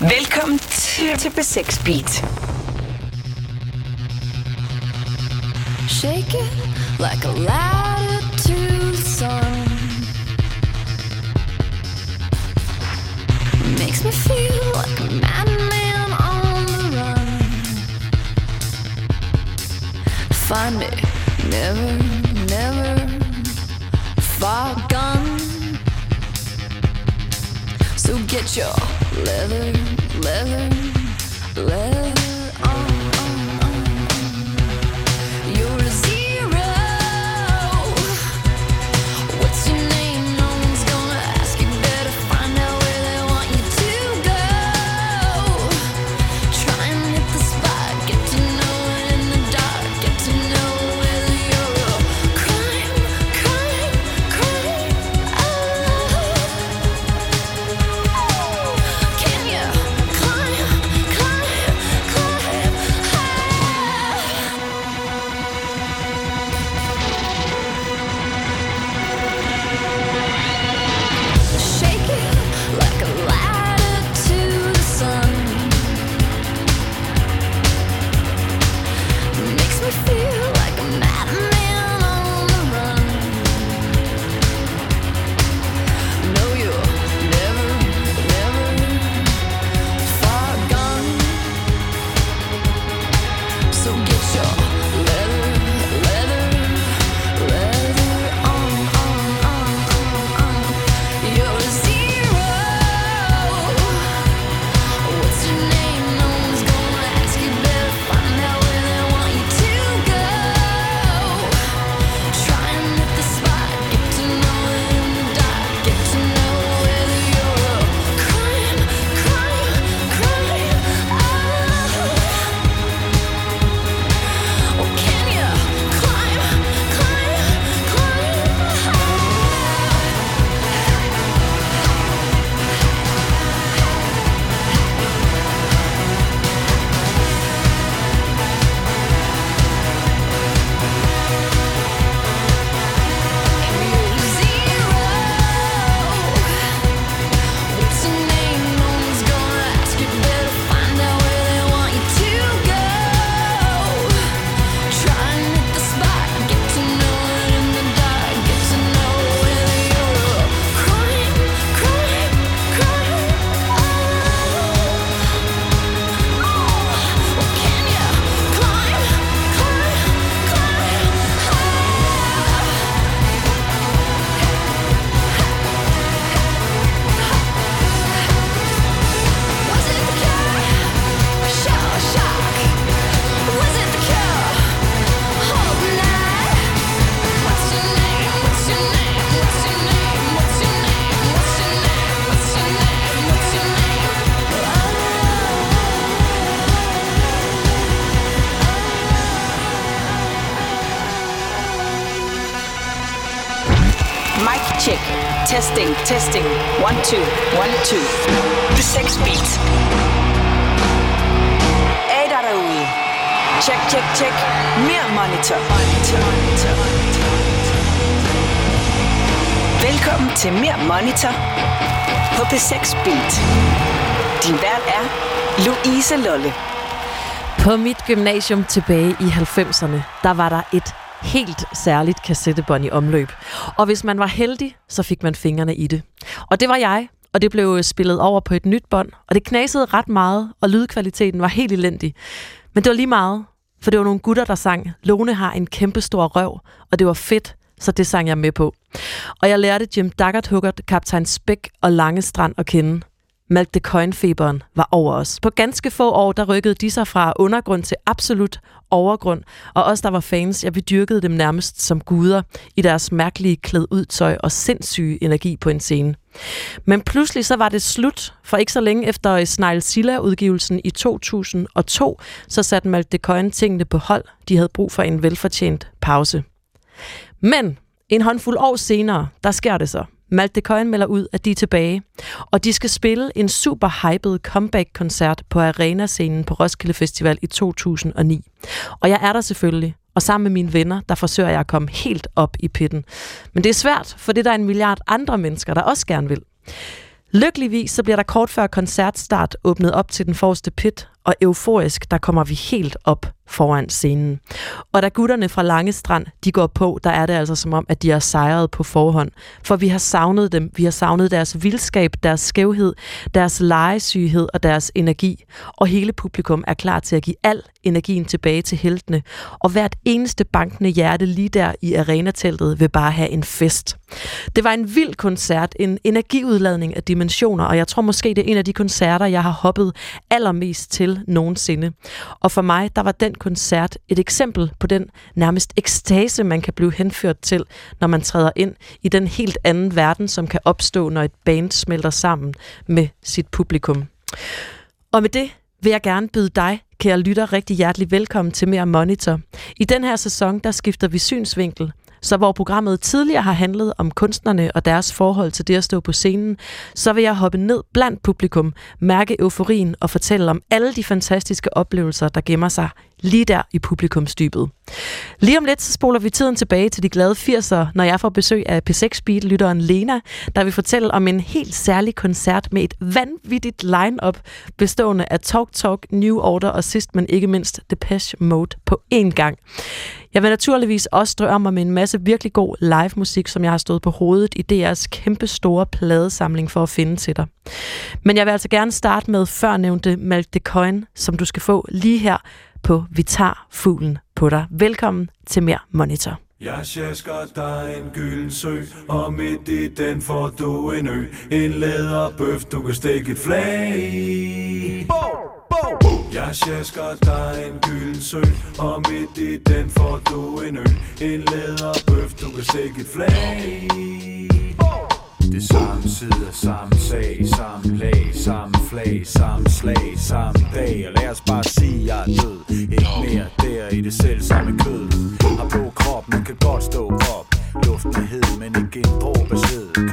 Velkommen til, til B6 Beat. Shake it like a ladder to. Makes me feel like a madman on the run. Find me, never, never far gone. So get your leather, leather, leather two, one, two. B6 Beat. Er I der derude? Check, check, check. Mere monitor. monitor. monitor. Velkommen til Mere Monitor på B6 Beat. Din vært er Louise Lolle. På mit gymnasium tilbage i 90'erne, der var der et helt særligt kassettebånd i omløb. Og hvis man var heldig, så fik man fingrene i det. Og det var jeg, og det blev spillet over på et nyt bånd, og det knasede ret meget, og lydkvaliteten var helt elendig. Men det var lige meget, for det var nogle gutter, der sang, Lone har en kæmpe stor røv, og det var fedt, så det sang jeg med på. Og jeg lærte Jim Daggert Huggert, Kaptajn Spæk og Lange Strand at kende. Malte Coin-feberen var over os. På ganske få år, der rykkede de sig fra undergrund til absolut overgrund, og os, der var fans, ja, vi dyrkede dem nærmest som guder i deres mærkelige klæd ud tøj og sindssyge energi på en scene. Men pludselig så var det slut, for ikke så længe efter Snail Silla-udgivelsen i 2002, så satte Malte Coin tingene på hold. De havde brug for en velfortjent pause. Men en håndfuld år senere, der sker det så. Malte Coyne melder ud, at de er tilbage, og de skal spille en super hyped comeback-koncert på Arena-scenen på Roskilde Festival i 2009. Og jeg er der selvfølgelig, og sammen med mine venner, der forsøger jeg at komme helt op i pitten. Men det er svært, for det er der en milliard andre mennesker, der også gerne vil. Lykkeligvis så bliver der kort før koncertstart åbnet op til den forreste pit, og euforisk, der kommer vi helt op foran scenen. Og da gutterne fra Lange Strand, de går på, der er det altså som om, at de har sejret på forhånd. For vi har savnet dem. Vi har savnet deres vildskab, deres skævhed, deres legesyghed og deres energi. Og hele publikum er klar til at give al energien tilbage til heltene. Og hvert eneste bankende hjerte lige der i arenateltet vil bare have en fest. Det var en vild koncert, en energiudladning af dimensioner, og jeg tror måske, det er en af de koncerter, jeg har hoppet allermest til nogensinde. Og for mig, der var den koncert et eksempel på den nærmest ekstase, man kan blive henført til, når man træder ind i den helt anden verden, som kan opstå, når et band smelter sammen med sit publikum. Og med det vil jeg gerne byde dig, kære lytter, rigtig hjertelig velkommen til Mere Monitor. I den her sæson, der skifter vi synsvinkel. Så hvor programmet tidligere har handlet om kunstnerne og deres forhold til det at stå på scenen, så vil jeg hoppe ned blandt publikum, mærke euforien og fortælle om alle de fantastiske oplevelser, der gemmer sig lige der i publikumsdybet. Lige om lidt så spoler vi tiden tilbage til de glade 80'ere, når jeg får besøg af P6 Beat-lytteren Lena, der vil fortælle om en helt særlig koncert med et vanvittigt line-up bestående af Talk Talk, New Order og sidst men ikke mindst Depeche Mode på én gang. Jeg vil naturligvis også drømme mig med en masse virkelig god live musik, som jeg har stået på hovedet i DR's kæmpe store pladesamling for at finde til dig. Men jeg vil altså gerne starte med førnævnte Malk de Coin, som du skal få lige her på Vi tager fuglen på dig. Velkommen til mere Monitor. Jeg sjasker dig en gylden sø, og midt i den får du en ø. En læderbøf, du kan stikke et flag i. Jeg sjasker dig en gylden sø, og midt i den får du en ø. En læderbøf, du kan stikke et flag i. Det samme side, samme sag, samme lag, samme flag, samme slag, samme dag. Og lad os bare sige, jeg er død. Ikke mere der i det selv samme kød. Har blå krop, men kan godt stå op. Luften er hed, men ikke en dråbe sved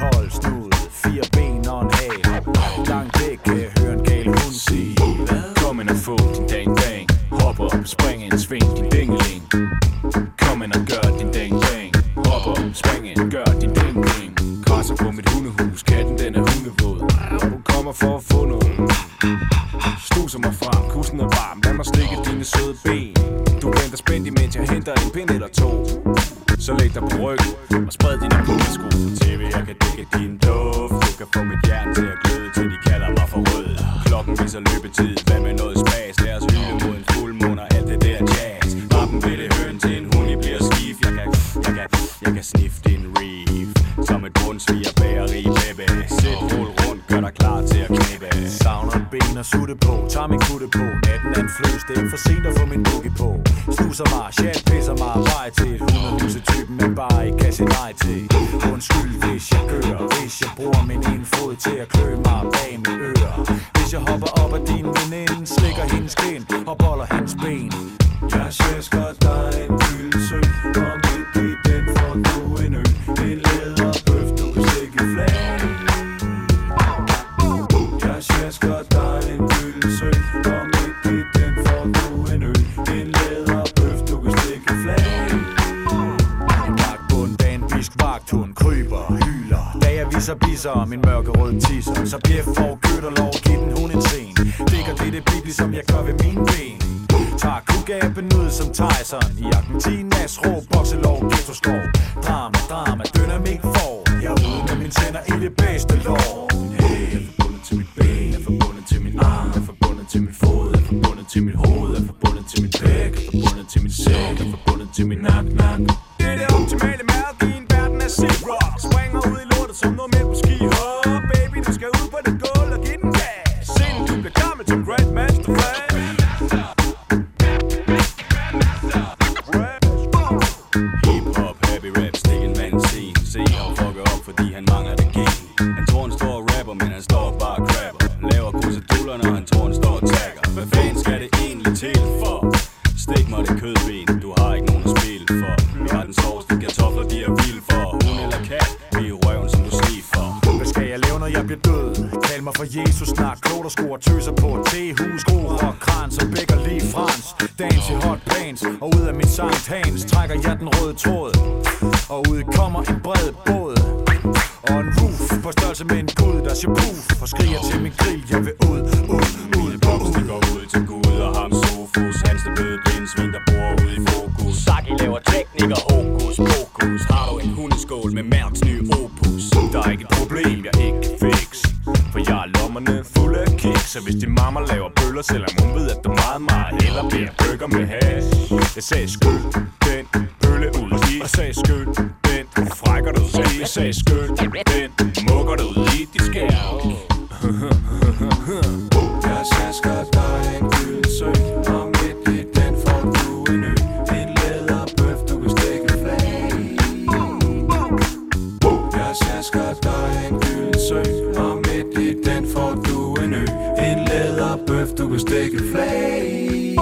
du kan stikke flag i.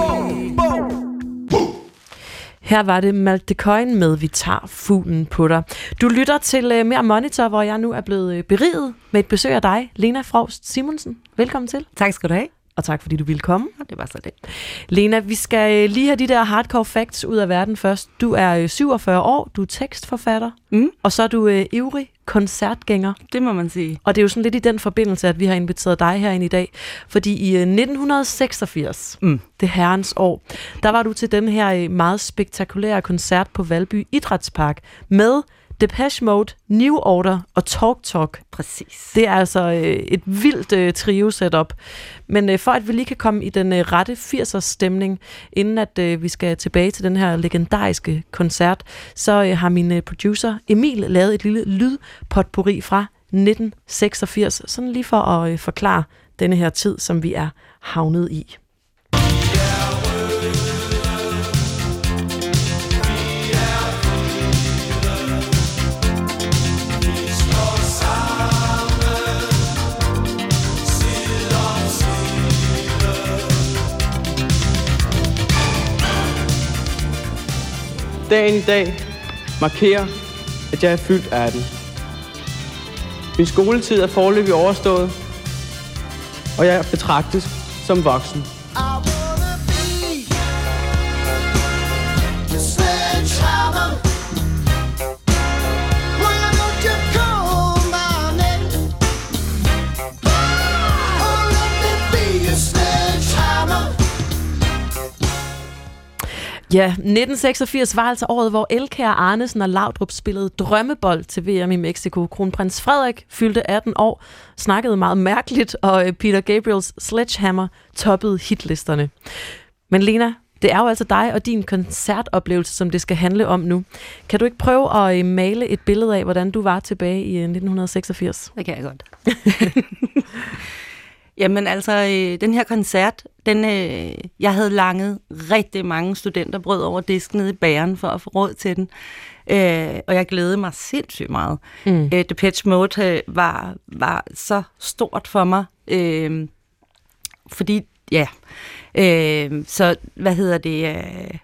Her var det Malte Coin med Vi tager fuglen på dig. Du lytter til uh, Mere Monitor, hvor jeg nu er blevet uh, beriget med et besøg af dig, Lena Frost Simonsen. Velkommen til, Tak skal du have. Og tak fordi du ville komme. Og det var så det. Lena, vi skal øh, lige have de der hardcore facts ud af verden først. Du er øh, 47 år, du er tekstforfatter, Mm. og så er du øh, ivrig koncertgænger. Det må man sige. Og det er jo sådan lidt i den forbindelse, at vi har inviteret dig herind i dag. Fordi i øh, 1986, Mm. det herrens år, der var du til den her øh, meget spektakulære koncert på Valby Idrætspark med Depeche Mode, New Order og Talk Talk. Præcis. Det er altså øh, et vildt øh, trio-setup. Men øh, for at vi lige kan komme i den øh, rette 80'ers stemning, inden at øh, vi skal tilbage til den her legendariske koncert, så øh, har min øh, producer Emil lavet et lille lydpotpourri fra 1986, sådan lige for at øh, forklare denne her tid, som vi er havnet i. Dagen i dag markerer, at jeg er fyldt 18. Min skoletid er forløbig overstået, og jeg betragtes som voksen. Ja, 1986 var altså året, hvor Elkær Arnesen og Laudrup spillede drømmebold til VM i Mexico. Kronprins Frederik fyldte 18 år, snakkede meget mærkeligt, og øh, Peter Gabriels Sledgehammer toppede hitlisterne. Men Lena, det er jo altså dig og din koncertoplevelse, som det skal handle om nu. Kan du ikke prøve at øh, male et billede af, hvordan du var tilbage i øh, 1986? Det kan jeg godt. Jamen altså, øh, den her koncert, den, øh, jeg havde langet rigtig mange studenterbrød over disken nede i bæren for at få råd til den. Øh, og jeg glædede mig sindssygt meget. Mm. Øh, Depeche Mode øh, var, var så stort for mig. Øh, fordi, ja. Øh, så, hvad hedder det? Øh,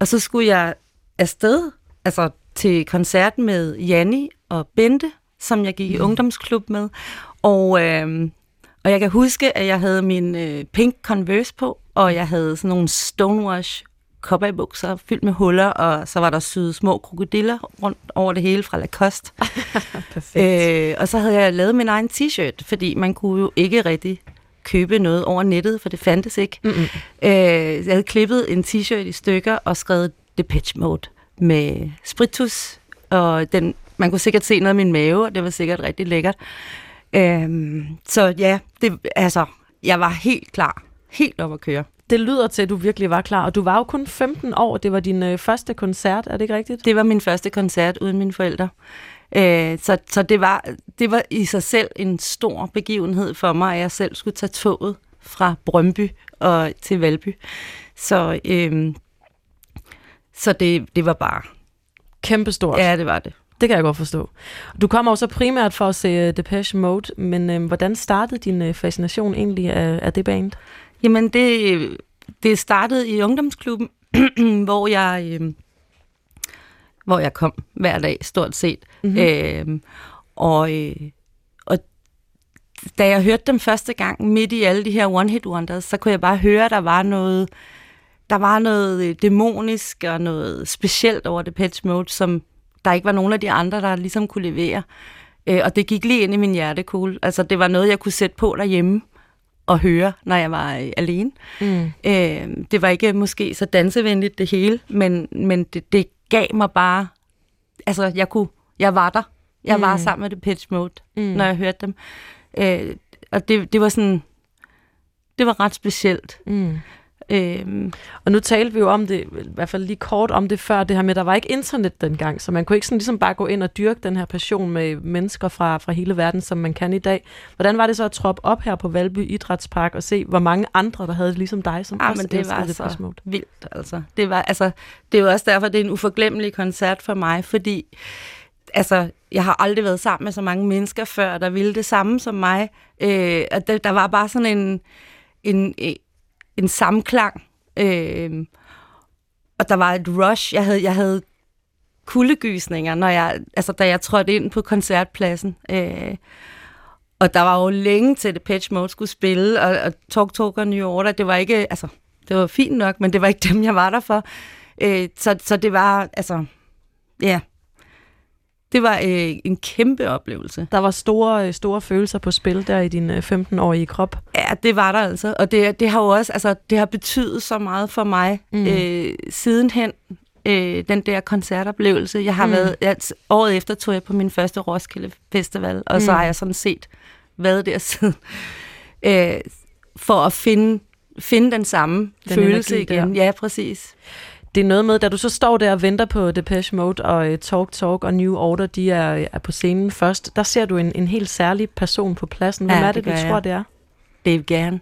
og så skulle jeg afsted, altså til koncert med Janni og Bente, som jeg gik i ungdomsklub med. Og, øh, og jeg kan huske, at jeg havde min øh, pink Converse på, og jeg havde sådan nogle Stonewash cowboybukser fyldt med huller, og så var der syede små krokodiller rundt over det hele fra Lacoste. Perfekt. Øh, og så havde jeg lavet min egen t-shirt, fordi man kunne jo ikke rigtig købe noget over nettet, for det fandtes ikke. Mm-mm. Øh, jeg havde klippet en t-shirt i stykker og skrevet Depeche Mode med spritus, og den, man kunne sikkert se noget af min mave, og det var sikkert rigtig lækkert. Øh, så ja, det, altså, jeg var helt klar. Helt op at køre. Det lyder til, at du virkelig var klar, og du var jo kun 15 år. Det var din øh, første koncert, er det ikke rigtigt? Det var min første koncert uden mine forældre. Øh, så så det, var, det var i sig selv en stor begivenhed for mig, at jeg selv skulle tage toget fra Brøndby og til Valby. Så, øh, så det, det var bare... Kæmpestort. Ja, det var det. Det kan jeg godt forstå. Du kommer jo så primært for at se uh, Depeche Mode, men uh, hvordan startede din uh, fascination egentlig af, af det band? Jamen, det, det startede i ungdomsklubben, hvor jeg, øh, hvor jeg kom hver dag, stort set. Mhm. Mm-hmm. Øh, og, øh, og da jeg hørte dem første gang, midt i alle de her one-hit wonders, så kunne jeg bare høre, at der var noget, der var noget øh, dæmonisk og noget specielt over Depeche Mode, som der ikke var nogen af de andre, der ligesom kunne levere. Øh, og det gik lige ind i min hjertekugle. Altså, det var noget, jeg kunne sætte på derhjemme og høre, når jeg var øh, alene. Mm. Øh, det var ikke måske så dansevenligt det hele, men, men det, det gav mig bare... Altså, jeg kunne... Jeg var der. Jeg var Mm. sammen med det pitch mode, Mm. når jeg hørte dem. Øh, og det, det var sådan... Det var ret specielt. Mm. Øh, Og nu talte vi jo om det, i hvert fald lige kort om det før, det her med, at der var ikke internet dengang, så man kunne ikke sådan ligesom bare gå ind og dyrke den her passion med mennesker fra, fra hele verden, som man kan i dag. Hvordan var det så at troppe op her på Valby Idrætspark og se, hvor mange andre, der havde det ligesom dig, som Ah, også men det var det så Depeche Mode? vildt, altså. Det, var, altså. det er jo også derfor, det er en uforglemmelig koncert for mig, fordi altså, jeg har aldrig været sammen med så mange mennesker før, der ville det samme som mig. Øh, og der, der var bare sådan en, en, en, samklang. Øh, og der var et rush. Jeg havde, jeg havde kuldegysninger, når jeg, altså, da jeg trådte ind på koncertpladsen. Øh, og der var jo længe til, det Pitch Mode skulle spille, og, og Talk Talk og New Order, det var ikke, altså, det var fint nok, men det var ikke dem, jeg var der for. Øh, så, så det var, altså, ja, det var øh, en kæmpe oplevelse. Der var store, øh, store følelser på spil der i din øh, 15-årige krop. Ja, det var der altså, og det, det har jo også, altså, det har betydet så meget for mig Mm. øh, sidenhen, øh, den der koncertoplevelse. Jeg har Mm. været, jeg, året efter tog jeg på min første Roskilde Festival, og mm. så har jeg sådan set været der siden, øh, for at finde, finde den samme Den følelse energi der. igen. Ja, præcis. Det er noget med, da du så står der og venter på Depeche Mode og uh, Talk Talk og New Order, de er, er på scenen først. Der ser du en, en helt særlig person på pladsen. Hvem Ja, er det, det du gør tror, jeg. det er? Dave Gern.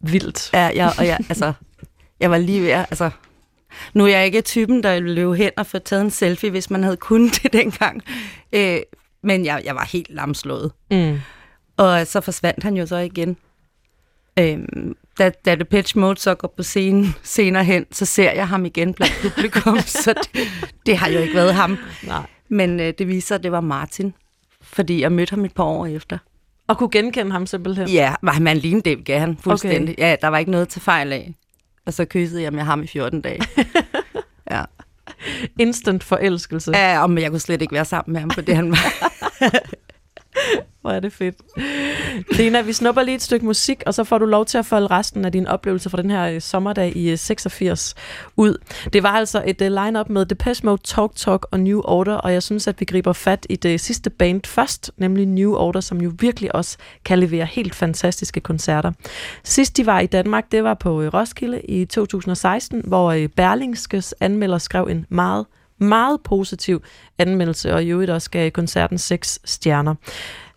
Vildt. Ja, jeg, og jeg, altså, jeg var lige ved altså, nu er jeg ikke typen, der ville løbe hen og få taget en selfie, hvis man havde kunnet det dengang. Øh, men jeg, jeg var helt lamslået. Mm. Og så forsvandt han jo så igen. Øhm, da, da The Pitch Mode så går på scenen senere hen, så ser jeg ham igen blandt publikum, så det, det har jo ikke været ham. Nej. Men øh, det viser, at det var Martin, fordi jeg mødte ham et par år efter. Og kunne genkende ham simpelthen. Ja, var man lignede Dave Gahan fuldstændig. Okay. Ja, der var ikke noget til fejl af. Og så kyssede jeg med ham i 14 dage. ja. Instant forelskelse. ja, og men jeg kunne slet ikke være sammen med ham, for det han var. Hvor er det fedt. Lena, vi snupper lige et stykke musik, og så får du lov til at folde resten af din oplevelse fra den her øh, sommerdag i øh, 86 ud. Det var altså et uh, line-up med Depeche Mode, Talk Talk og New Order, og jeg synes, at vi griber fat i det sidste band først, nemlig New Order, som jo virkelig også kan levere helt fantastiske koncerter. Sidst de var i Danmark, det var på Roskilde i 2016, hvor Berlingskes anmelder skrev en meget meget positiv anmeldelse, og i øvrigt også gav koncerten seks stjerner.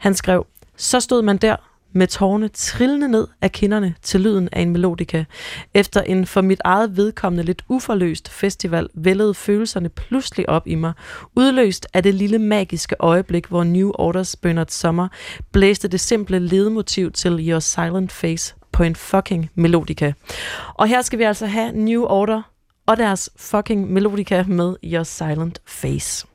Han skrev, så stod man der med tårne trillende ned af kinderne til lyden af en melodika. Efter en for mit eget vedkommende lidt uforløst festival, vældede følelserne pludselig op i mig. Udløst af det lille magiske øjeblik, hvor New Orders Bernard Sommer blæste det simple ledmotiv til Your Silent Face på en fucking melodika. Og her skal vi altså have New Order og deres fucking melodika med Your Silent Face.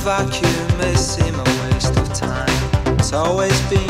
Vacuum may seem a waste of time. It's always been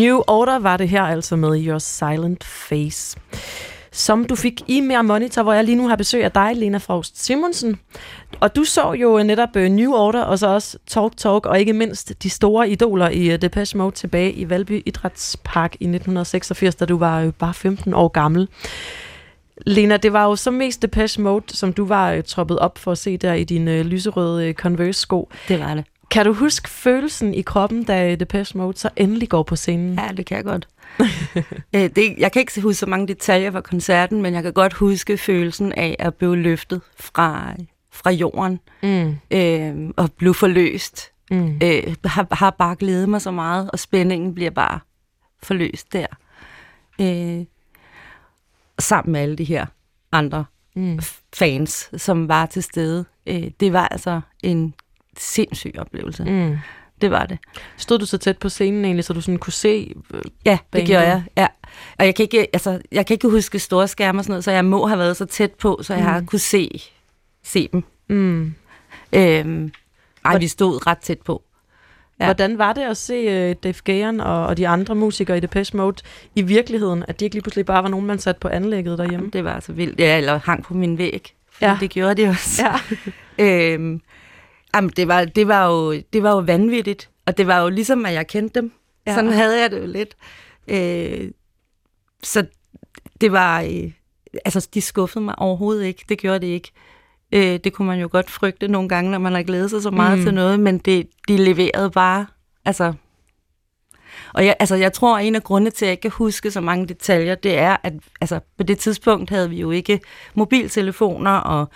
New Order var det her altså med Your Silent Face. Som du fik i Mere Monitor, hvor jeg lige nu har besøg af dig, Lena Frost Simonsen. Og du så jo netop øh, New Order, og så også Talk Talk, og ikke mindst de store idoler i øh, Depeche Mode tilbage i Valby Idrætspark i 1986, da du var jo bare 15 år gammel. Lena, det var jo så mest Depeche Mode, som du var troppet op for at se der i dine lyserøde Converse-sko. Det var det. Kan du huske følelsen i kroppen, da Depeche Mode så endelig går på scenen? Ja, det kan jeg godt. øh, det, jeg kan ikke huske så mange detaljer fra koncerten, men jeg kan godt huske følelsen af at blive løftet fra, fra jorden Mm. øh, og blive forløst. Mm. Øh, har, har bare glædet mig så meget, og spændingen bliver bare forløst der. Øh, sammen med alle de her andre Mm. fans, som var til stede. Øh, det var altså en sindssyg oplevelse. Mm. Det var det. Stod du så tæt på scenen egentlig, så du sådan kunne se? øh, Ja, det banen. gjorde jeg. Ja. Og jeg kan, ikke, altså, jeg kan ikke huske store skærme og sådan noget, så jeg må have været så tæt på, så jeg mm. har kunne se, se dem. Mm. Øhm, ej, vi stod ret tæt på. Ja. Hvordan var det at se uh, Dave Gahan og, og de andre musikere i Depeche Mode i virkeligheden? At de ikke lige pludselig bare var nogen, man satte på anlægget derhjemme? Det var altså vildt. Ja, eller hang på min væg. Ja. Det gjorde de også. Ja. øhm, jamen, det, var, det, var jo, det var jo vanvittigt. Og det var jo ligesom, at jeg kendte dem. Ja. Sådan havde jeg det jo lidt. Øh, så det var... Øh, altså, de skuffede mig overhovedet ikke. Det gjorde det ikke. Øh, det kunne man jo godt frygte nogle gange, når man har glædet sig så meget mm. til noget, men det, de leverede bare... Altså, og jeg, altså, jeg tror, at en af grundene til, at jeg ikke kan huske så mange detaljer, det er, at altså, på det tidspunkt havde vi jo ikke mobiltelefoner, og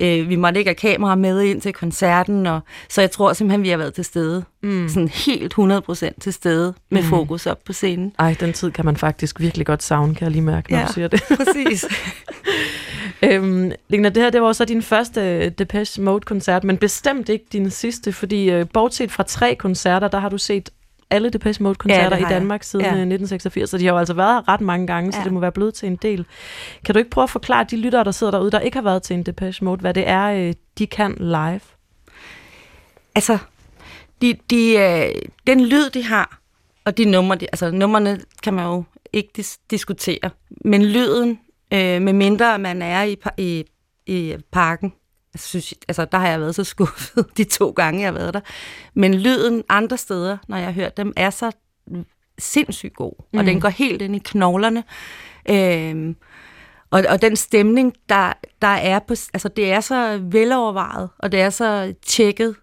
øh, vi måtte ikke have kamera med ind til koncerten, og, så jeg tror simpelthen, vi har været til stede. Mm. Sådan helt 100% til stede med Mm. fokus op på scenen. Ej, den tid kan man faktisk virkelig godt savne, kan jeg lige mærke, når Ja. du siger det. Præcis. øhm, Lena, det her det var så din første øh, Depeche Mode-koncert, men bestemt ikke din sidste, fordi øh, bortset fra tre koncerter, der har du set alle Depeche Mode-koncerter Ja, i. Danmark siden Ja. ja. 1986, så de har jo altså været her ret mange gange, så Ja. det må være blevet til en del. Kan du ikke prøve at forklare de lyttere, der sidder derude, der ikke har været til en Depeche Mode, hvad det er, øh, de kan live? altså, de, de, øh, den lyd, de har, og de numre, de, altså numrene kan man jo ikke dis- diskutere. Men lyden, øh, med mindre man er i, i, i parken, synes, jeg- altså der har jeg været så skuffet de to gange, jeg har været der. Men lyden andre steder, når jeg har hørt dem, er så sindssygt god, mm. og den går helt ind i knoglerne. Øhm, og, og den stemning, der, der er på, altså det er så velovervejet, og det er så tjekket,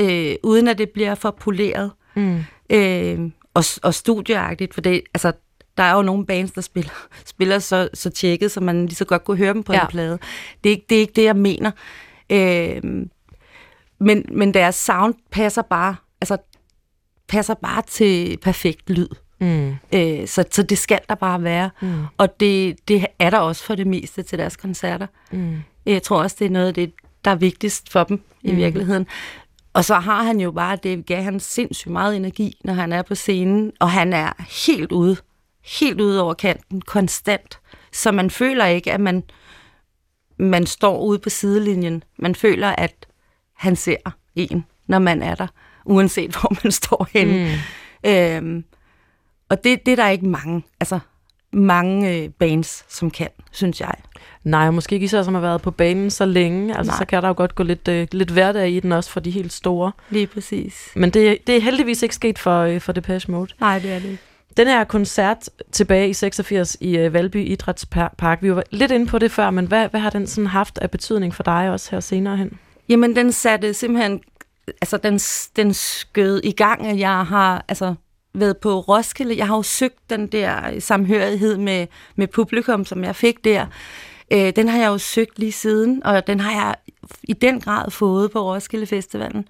øh, uden at det bliver for poleret Mm. øh, og, og studieagtigt, for det, altså, der er jo nogle bands, der spiller, spiller så, så tjekket, så man lige så godt kunne høre dem på Ja. en plade. Det er, ikke, det er ikke det, jeg mener. Øh, men, men deres sound passer bare, altså, passer bare til perfekt lyd. Mm. Øh, så, så det skal der bare være. Mm. Og det, det er der også for det meste til deres koncerter. Mm. Jeg tror også, det er noget af det, der er vigtigst for dem mm. i virkeligheden. Og så har han jo bare, det gav han sindssygt meget energi, når han er på scenen, og han er helt ude, helt ude over kanten, konstant. Så man føler ikke, at man, man står ude på sidelinjen. Man føler, at han ser en, når man er der, uanset hvor man står henne. Mm. Øhm, og det, det er der ikke mange, altså mange øh, bands, som kan, synes jeg. Nej, måske ikke især som har været på banen så længe. Altså, Nej. så kan der jo godt gå lidt, øh, lidt hverdag i den også for de helt store. Lige præcis. Men det, det er heldigvis ikke sket for, øh, for Depeche Mode. Nej, det er det ikke. Den her koncert tilbage i 86 i øh, Valby Idrætspark, vi var lidt inde på det før, men hvad, hvad har den sådan haft af betydning for dig også her senere hen? Jamen, den satte simpelthen, altså den, den skød i gang, at jeg har altså, været på Roskilde. Jeg har jo søgt den der samhørighed med, med publikum, som jeg fik der. Øh, den har jeg jo søgt lige siden, og den har jeg i den grad fået på Roskilde Festivalen.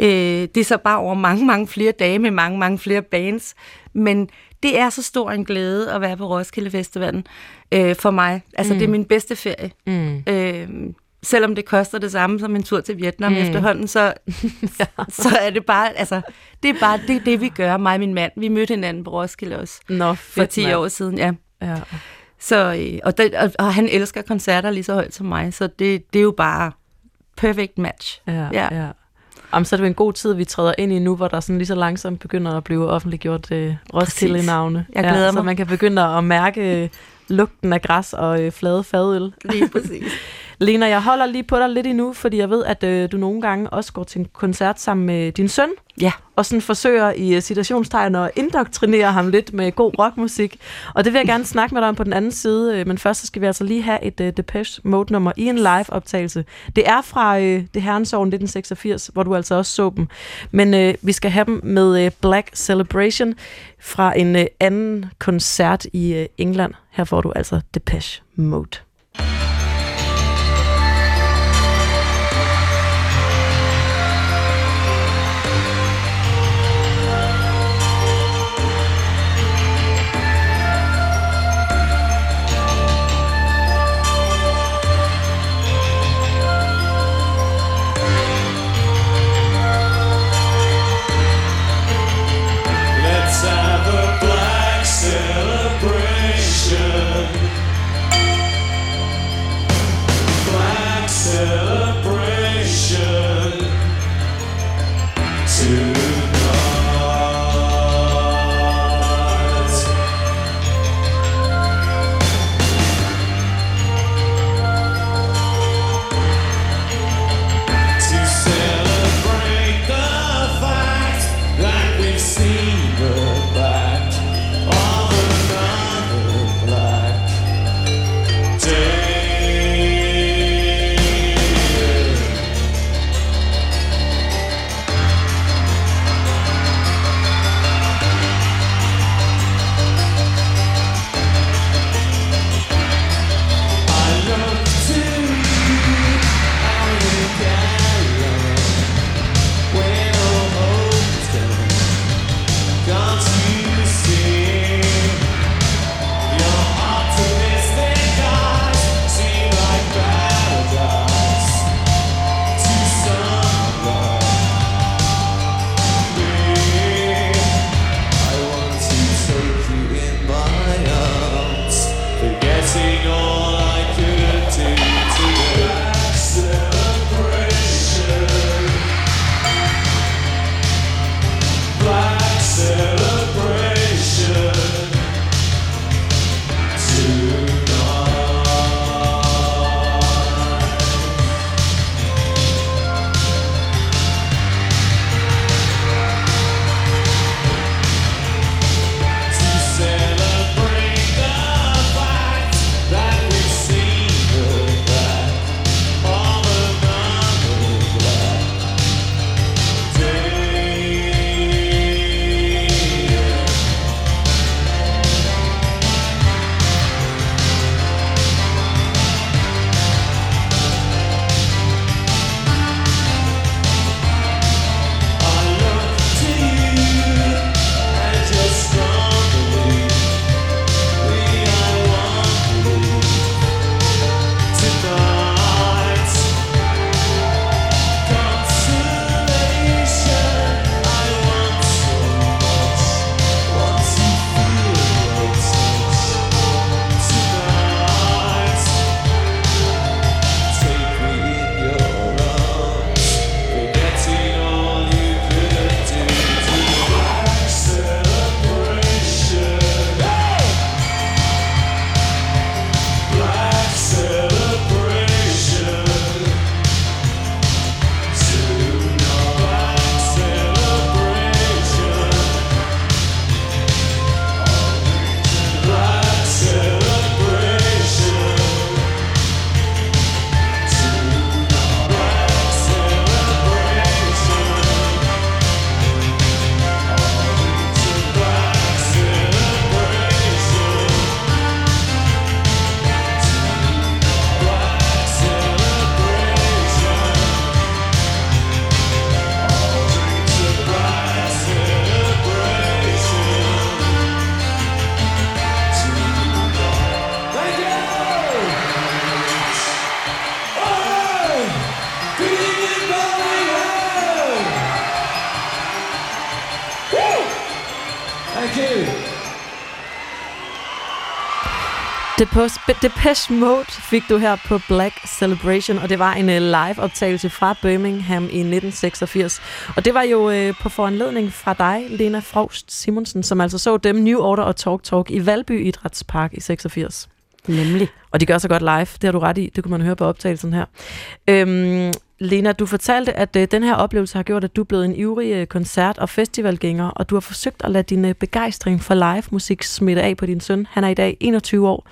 Øh, det er så bare over mange, mange flere dage med mange, mange flere bands. Men det er så stor en glæde at være på Roskilde Festivalen øh, for mig. Altså, mm. det er min bedste ferie. Mm. Øh, selvom det koster det samme som en tur til Vietnam mm. efterhånden, så, så er det bare, altså, det er bare det, det, vi gør, mig og min mand. Vi mødte hinanden på Roskilde også Nå, for fedt, 10 mand. år siden, ja. Ja. Så, øh, og, det, og, og han elsker koncerter lige så højt som mig, så det, det er jo bare perfect match. Ja, Ja. ja. Ja. Jamen, så er det jo en god tid, vi træder ind i nu, hvor der sådan lige så langsomt begynder at blive offentliggjort øh, Roskilde-navne. Jeg glæder ja, Så mig. man kan begynde at mærke øh, lugten af græs og øh, flade fadøl. Lige præcis. Lena, jeg holder lige på dig lidt endnu, fordi jeg ved, at øh, du nogle gange også går til en koncert sammen med din søn, Ja. og sådan forsøger i øh, citationstegn at indoktrinere ham lidt med god rockmusik. Og det vil jeg gerne snakke med dig om på den anden side, øh, men først så skal vi altså lige have et øh, Depeche Mode-nummer i en live-optagelse. Det er fra øh, det herrens år 1986, hvor du altså også så dem. Men øh, vi skal have dem med øh, Black Celebration fra en øh, anden koncert i øh, England. Her får du altså Depeche Mode. Depeche, Mode fik du her på Black Celebration, og det var en uh, live-optagelse fra Birmingham i 1986. Og det var jo uh, på foranledning fra dig, Lena Frost Simonsen, som altså så dem New Order og Talk Talk i Valby Idrætspark i 86. Nemlig. Og de gør så godt live, det har du ret i, det kunne man høre på optagelsen her. Øhm, Lena, du fortalte, at øh, den her oplevelse har gjort, at du er blevet en ivrig øh, koncert- og festivalgænger, og du har forsøgt at lade din øh, begejstring for live-musik smitte af på din søn. Han er i dag 21 år.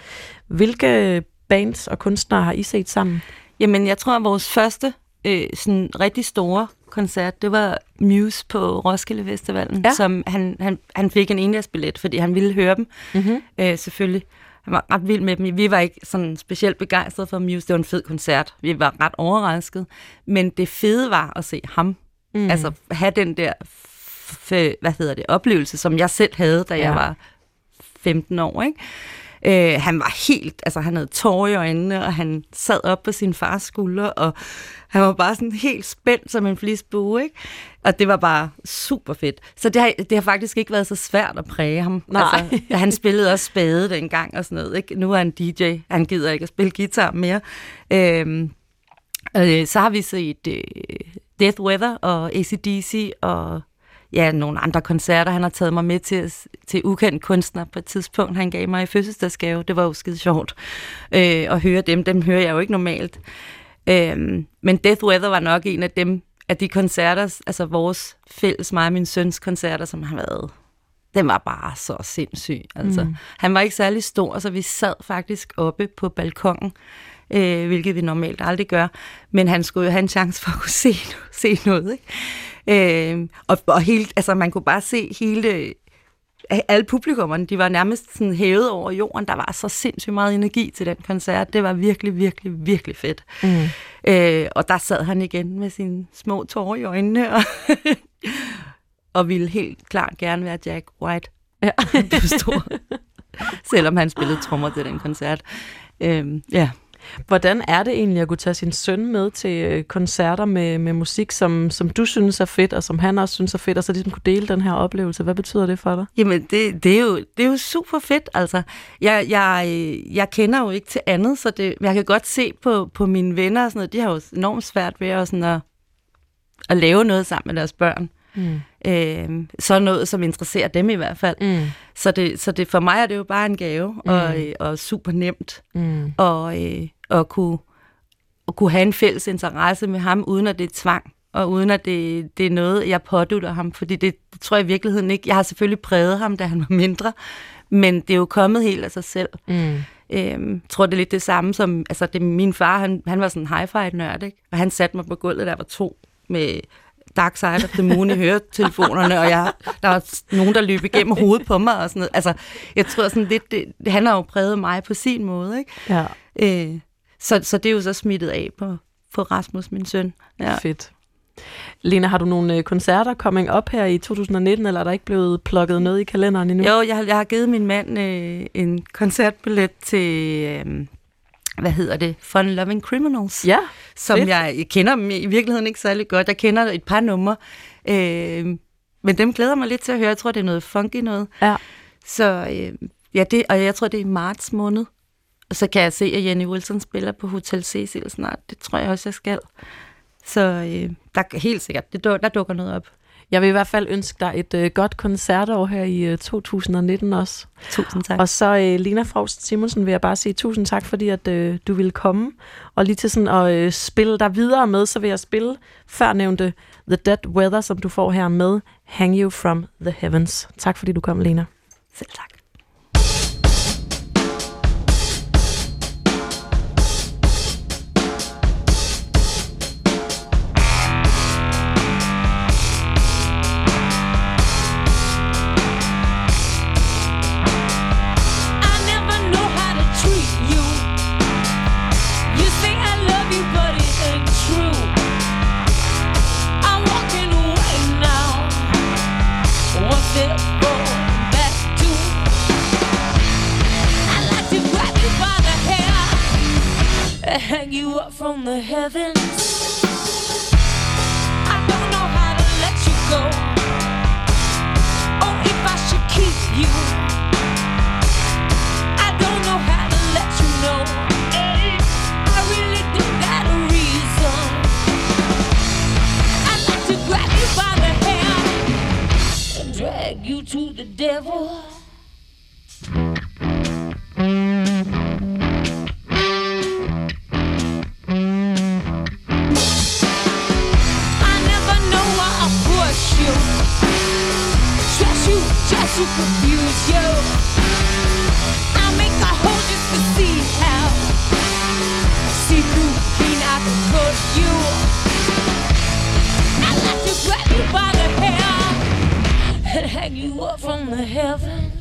Hvilke bands og kunstnere har I set sammen? Jamen, jeg tror, at vores første øh, sådan rigtig store koncert, det var Muse på Roskilde Festivalen, Ja. ja. som han, han, han fik en endagsbillet, fordi han ville høre dem, Mm-hmm. øh, selvfølgelig. Han var ret vild med dem. Vi var ikke sådan specielt begejstrede for Muse. Det var en fed koncert. Vi var ret overrasket. Men det fede var at se ham. Mm. Altså have den der f- hvad hedder det, oplevelse, som jeg selv havde, da Ja. jeg var 15 år. Ikke? Øh, han var helt, altså han havde tårer i øjnene, og han sad op på sin fars skulder, og han var bare sådan helt spændt som en flisbue, ikke? Og det var bare super fedt. Så det har, det har faktisk ikke været så svært at præge ham. Nej. Altså, han spillede også spade dengang og sådan noget, ikke? Nu er han DJ, han gider ikke at spille guitar mere. Øhm, øh, så har vi set øh, Death Weather og ACDC og ja, nogle andre koncerter. Han har taget mig med til, til ukendt kunstner på et tidspunkt. Han gav mig i fødselsdagsgave. Det var jo skide sjovt øh, at høre dem. Dem hører jeg jo ikke normalt. Øh, men Death Weather var nok en af dem, af de koncerter, altså vores fælles, mig og min søns koncerter, som har været, den var bare så sindssyg. Altså. Mm. Han var ikke særlig stor, så vi sad faktisk oppe på balkongen, øh, hvilket vi normalt aldrig gør. Men han skulle jo have en chance for at kunne se, se noget. Ikke? Øh, og, og helt, altså, man kunne bare se hele alle publikummerne, de var nærmest sådan hævet over jorden. Der var så sindssygt meget energi til den koncert. Det var virkelig, virkelig, virkelig fedt. Mm. Øh, og der sad han igen med sine små tårer i øjnene, og, og ville helt klart gerne være Jack White. Ja. Selvom han spillede trommer til den koncert. Øhm, ja. Hvordan er det egentlig at kunne tage sin søn med til øh, koncerter med, med musik, som, som du synes er fedt, og som han også synes er fedt, og så ligesom kunne dele den her oplevelse? Hvad betyder det for dig? Jamen, det, det, er jo, det er jo super fedt, altså. Jeg, jeg, jeg kender jo ikke til andet, så det, jeg kan godt se på, på mine venner og sådan noget, de har jo enormt svært ved at, sådan at, at lave noget sammen med deres børn. Mm. Øh, så noget, som interesserer dem i hvert fald. Mm. Så, det, så det, for mig er det jo bare en gave, mm. og, øh, og super nemt Mm. og, øh, at, kunne, at kunne have en fælles interesse med ham, uden at det er tvang, og uden at det, det er noget, jeg pådutter ham, fordi det, det tror jeg i virkeligheden ikke. Jeg har selvfølgelig præget ham, da han var mindre, men det er jo kommet helt af sig selv. Mm. Øhm, tror, det er lidt det samme som, altså det, min far, han, han var sådan en hi-fi-nørd, ikke? og han satte mig på gulvet, da jeg var to, med Dark Side of the Moon i høretelefonerne, og jeg, der var nogen, der løb igennem hovedet på mig og sådan noget. Altså, jeg tror sådan lidt, det, det, han har jo præget mig på sin måde, ikke? Ja, Øh, så, så det er jo så smittet af på, på Rasmus, min søn. ja. Fedt. Lena, har du nogle øh, koncerter coming op her i 2019, eller er der ikke blevet plukket noget i kalenderen endnu? Jo, jeg, har- jeg har givet min mand øh, en koncertbillet til, øh, hvad hedder det, Fun Loving Criminals. Ja, som fedt. jeg, kender dem i virkeligheden ikke særlig godt. Jeg kender et par numre, øh, men dem glæder mig lidt til at høre. Jeg tror, det er noget funky noget. Ja. Så øh, ja, det, og jeg tror, det er i marts måned. Og så kan jeg se, at Jenny Wilson spiller på Hotel Cecil snart. Det tror jeg også, jeg skal. Så øh, der er helt sikkert, det, der dukker noget op. Jeg vil i hvert fald ønske dig et øh, godt koncertår her i øh, 2019 også. Tusind tak. Og så øh, Lena Frost Simonsen vil jeg bare sige tusind tak, fordi at øh, du ville komme. Og lige til sådan at øh, spille dig videre med, så vil jeg spille før nævnte The Dead Weather, som du får her med Hang You From The Heavens. Tak fordi du kom, Lena. Selv tak. heavens. I don't know how to let you go. Oh, if I should keep you. I don't know how to let you know. I really do got a reason. I'd like to grab you by the and drag you to the devil. To confuse you. I make a hole just to see how see through clean I can cut you. I like to grab you by the hair and hang you up from the heavens.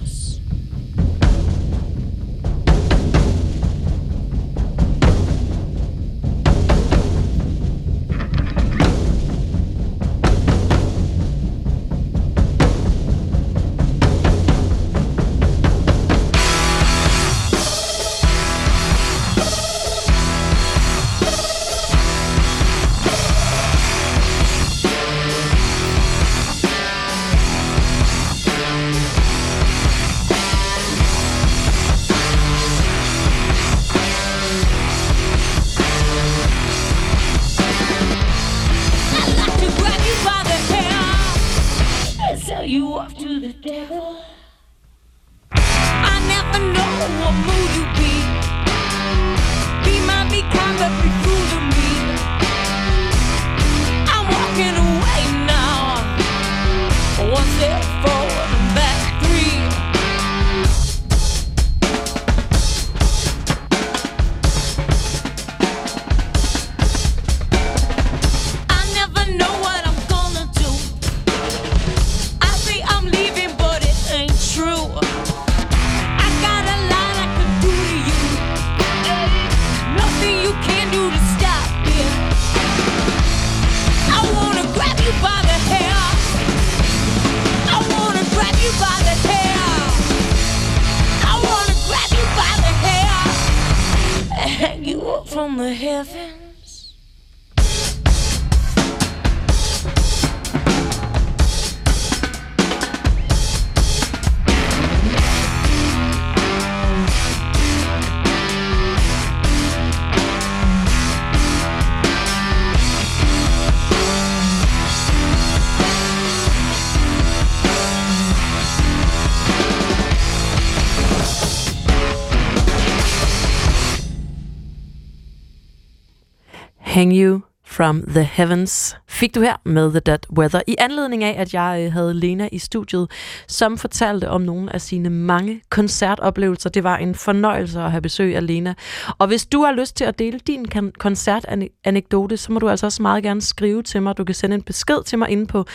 Hang You from the Heavens fik du her med The Dead Weather, i anledning af, at jeg øh, havde Lena i studiet, som fortalte om nogle af sine mange koncertoplevelser. Det var en fornøjelse at have besøg af Lena. Og hvis du har lyst til at dele din koncertanekdote, så må du altså også meget gerne skrive til mig. Du kan sende en besked til mig inde på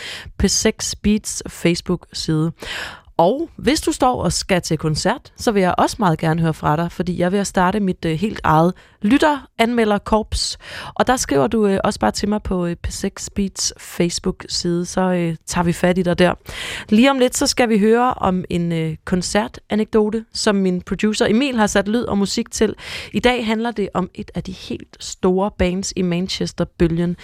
P6 Beats Facebook-side. Og hvis du står og skal til koncert, så vil jeg også meget gerne høre fra dig, fordi jeg vil starte mit øh, helt eget lytter-anmelder-korps. Og der skriver du øh, også bare til mig på øh, P6 Beats Facebook-side, så øh, tager vi fat i dig der. Lige om lidt, så skal vi høre om en øh, koncertanekdote, som min producer Emil har sat lyd og musik til. I dag handler det om et af de helt store bands i Manchester-bølgen.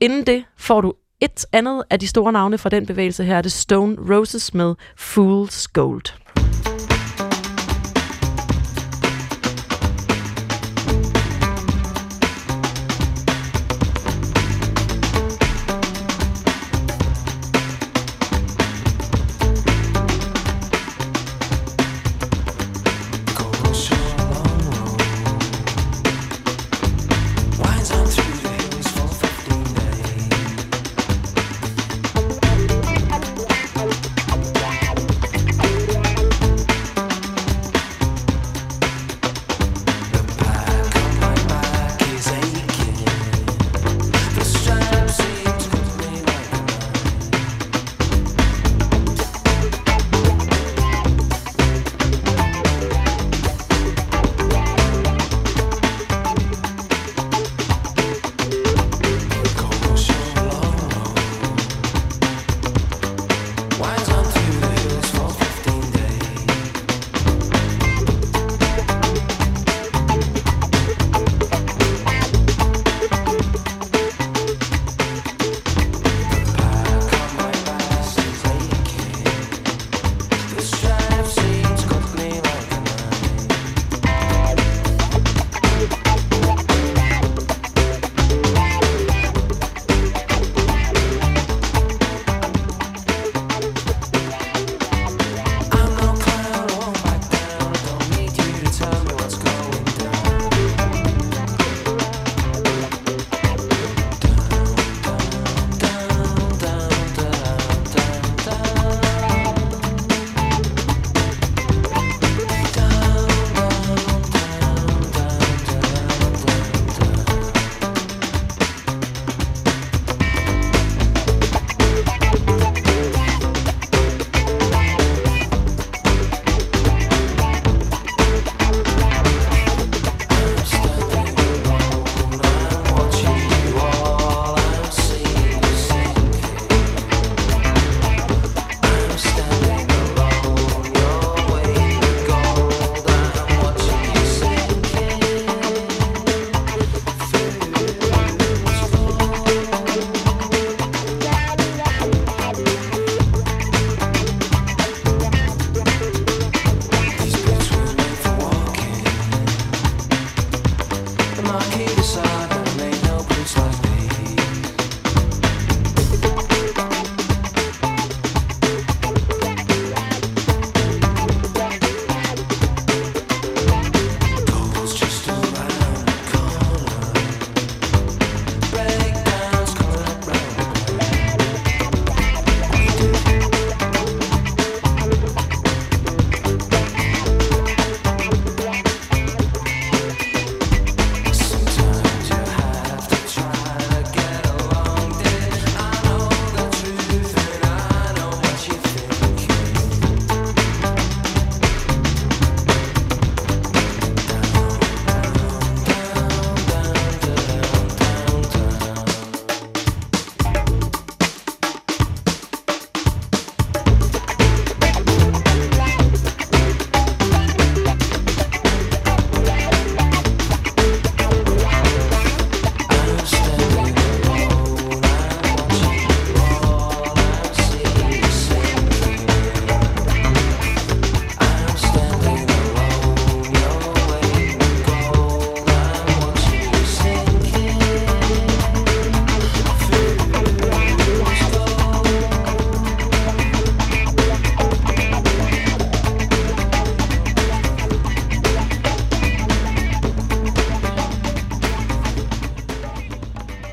Inden det får du et andet af de store navne fra den bevægelse her er det Stone Roses med Fool's Gold.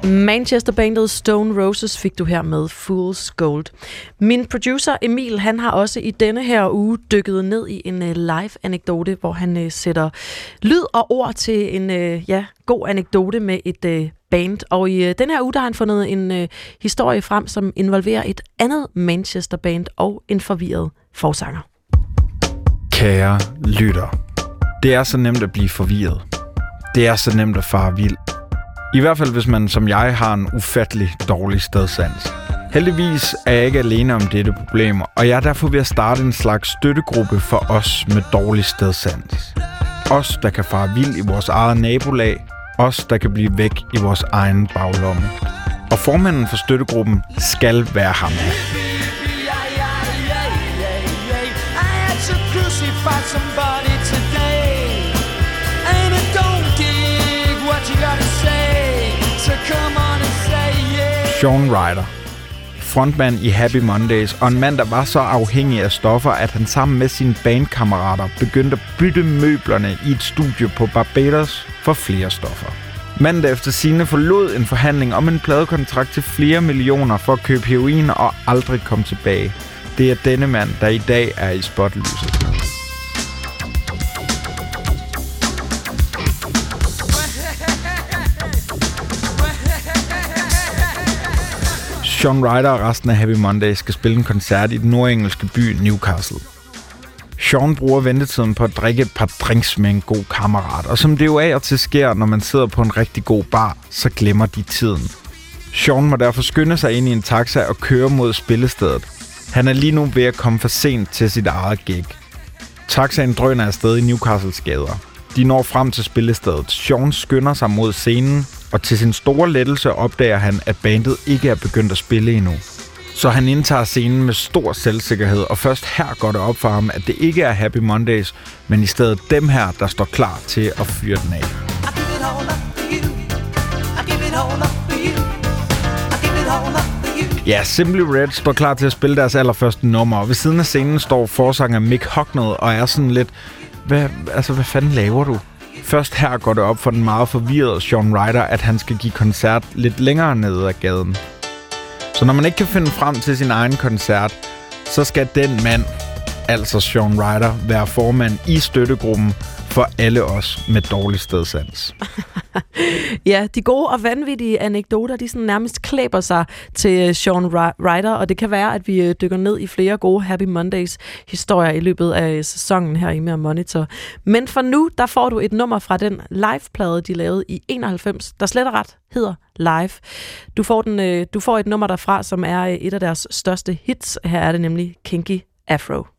Manchester-bandet Stone Roses fik du her med Fool's Gold. Min producer Emil, han har også i denne her uge dykket ned i en uh, live-anekdote, hvor han uh, sætter lyd og ord til en uh, ja, god anekdote med et uh, band. Og i uh, den her uge, der har han fundet en uh, historie frem, som involverer et andet Manchester-band og en forvirret forsanger. Kære lytter, det er så nemt at blive forvirret. Det er så nemt at fare vild. I hvert fald, hvis man som jeg har en ufattelig dårlig stedsans. Heldigvis er jeg ikke alene om dette problem, og jeg er derfor ved at starte en slags støttegruppe for os med dårlig stedsans. Os, der kan fare vild i vores eget nabolag. Os, der kan blive væk i vores egen baglomme. Og formanden for støttegruppen skal være ham. Somebody Sean Ryder. Frontmand i Happy Mondays, og en mand, der var så afhængig af stoffer, at han sammen med sine bandkammerater begyndte at bytte møblerne i et studie på Barbados for flere stoffer. Manden der efter sine forlod en forhandling om en pladekontrakt til flere millioner for at købe heroin og aldrig kom tilbage. Det er denne mand, der i dag er i spotlyset. Sean Ryder og resten af Happy Monday skal spille en koncert i den nordengelske by Newcastle. Sean bruger ventetiden på at drikke et par drinks med en god kammerat, og som det jo af og til sker, når man sidder på en rigtig god bar, så glemmer de tiden. Sean må derfor skynde sig ind i en taxa og køre mod spillestedet. Han er lige nu ved at komme for sent til sit eget gig. Taxaen drøner afsted i Newcastles gader. De når frem til spillestedet. Sean skynder sig mod scenen, og til sin store lettelse opdager han, at bandet ikke er begyndt at spille endnu. Så han indtager scenen med stor selvsikkerhed, og først her går det op for ham, at det ikke er Happy Mondays, men i stedet dem her, der står klar til at fyre den af. Ja, Simply Red står klar til at spille deres allerførste nummer, og ved siden af scenen står forsanger Mick Hucknall og er sådan lidt, hvad, altså, hvad fanden laver du? Først her går det op for den meget forvirrede Sean Ryder, at han skal give koncert lidt længere nede ad gaden. Så når man ikke kan finde frem til sin egen koncert, så skal den mand, altså Sean Ryder, være formand i støttegruppen for alle os med dårlig stedsans. Ja, de gode og vanvittige anekdoter, de sådan nærmest klæber sig til øh, Sean Ryder, og det kan være, at vi øh, dykker ned i flere gode Happy Mondays historier i løbet af øh, sæsonen her i Mere Monitor. Men for nu, der får du et nummer fra den liveplade, de lavede i 91, der slet og ret hedder Live. Du får, den, du får et nummer derfra, som er et af deres største hits. Her er det nemlig Kinky Afro.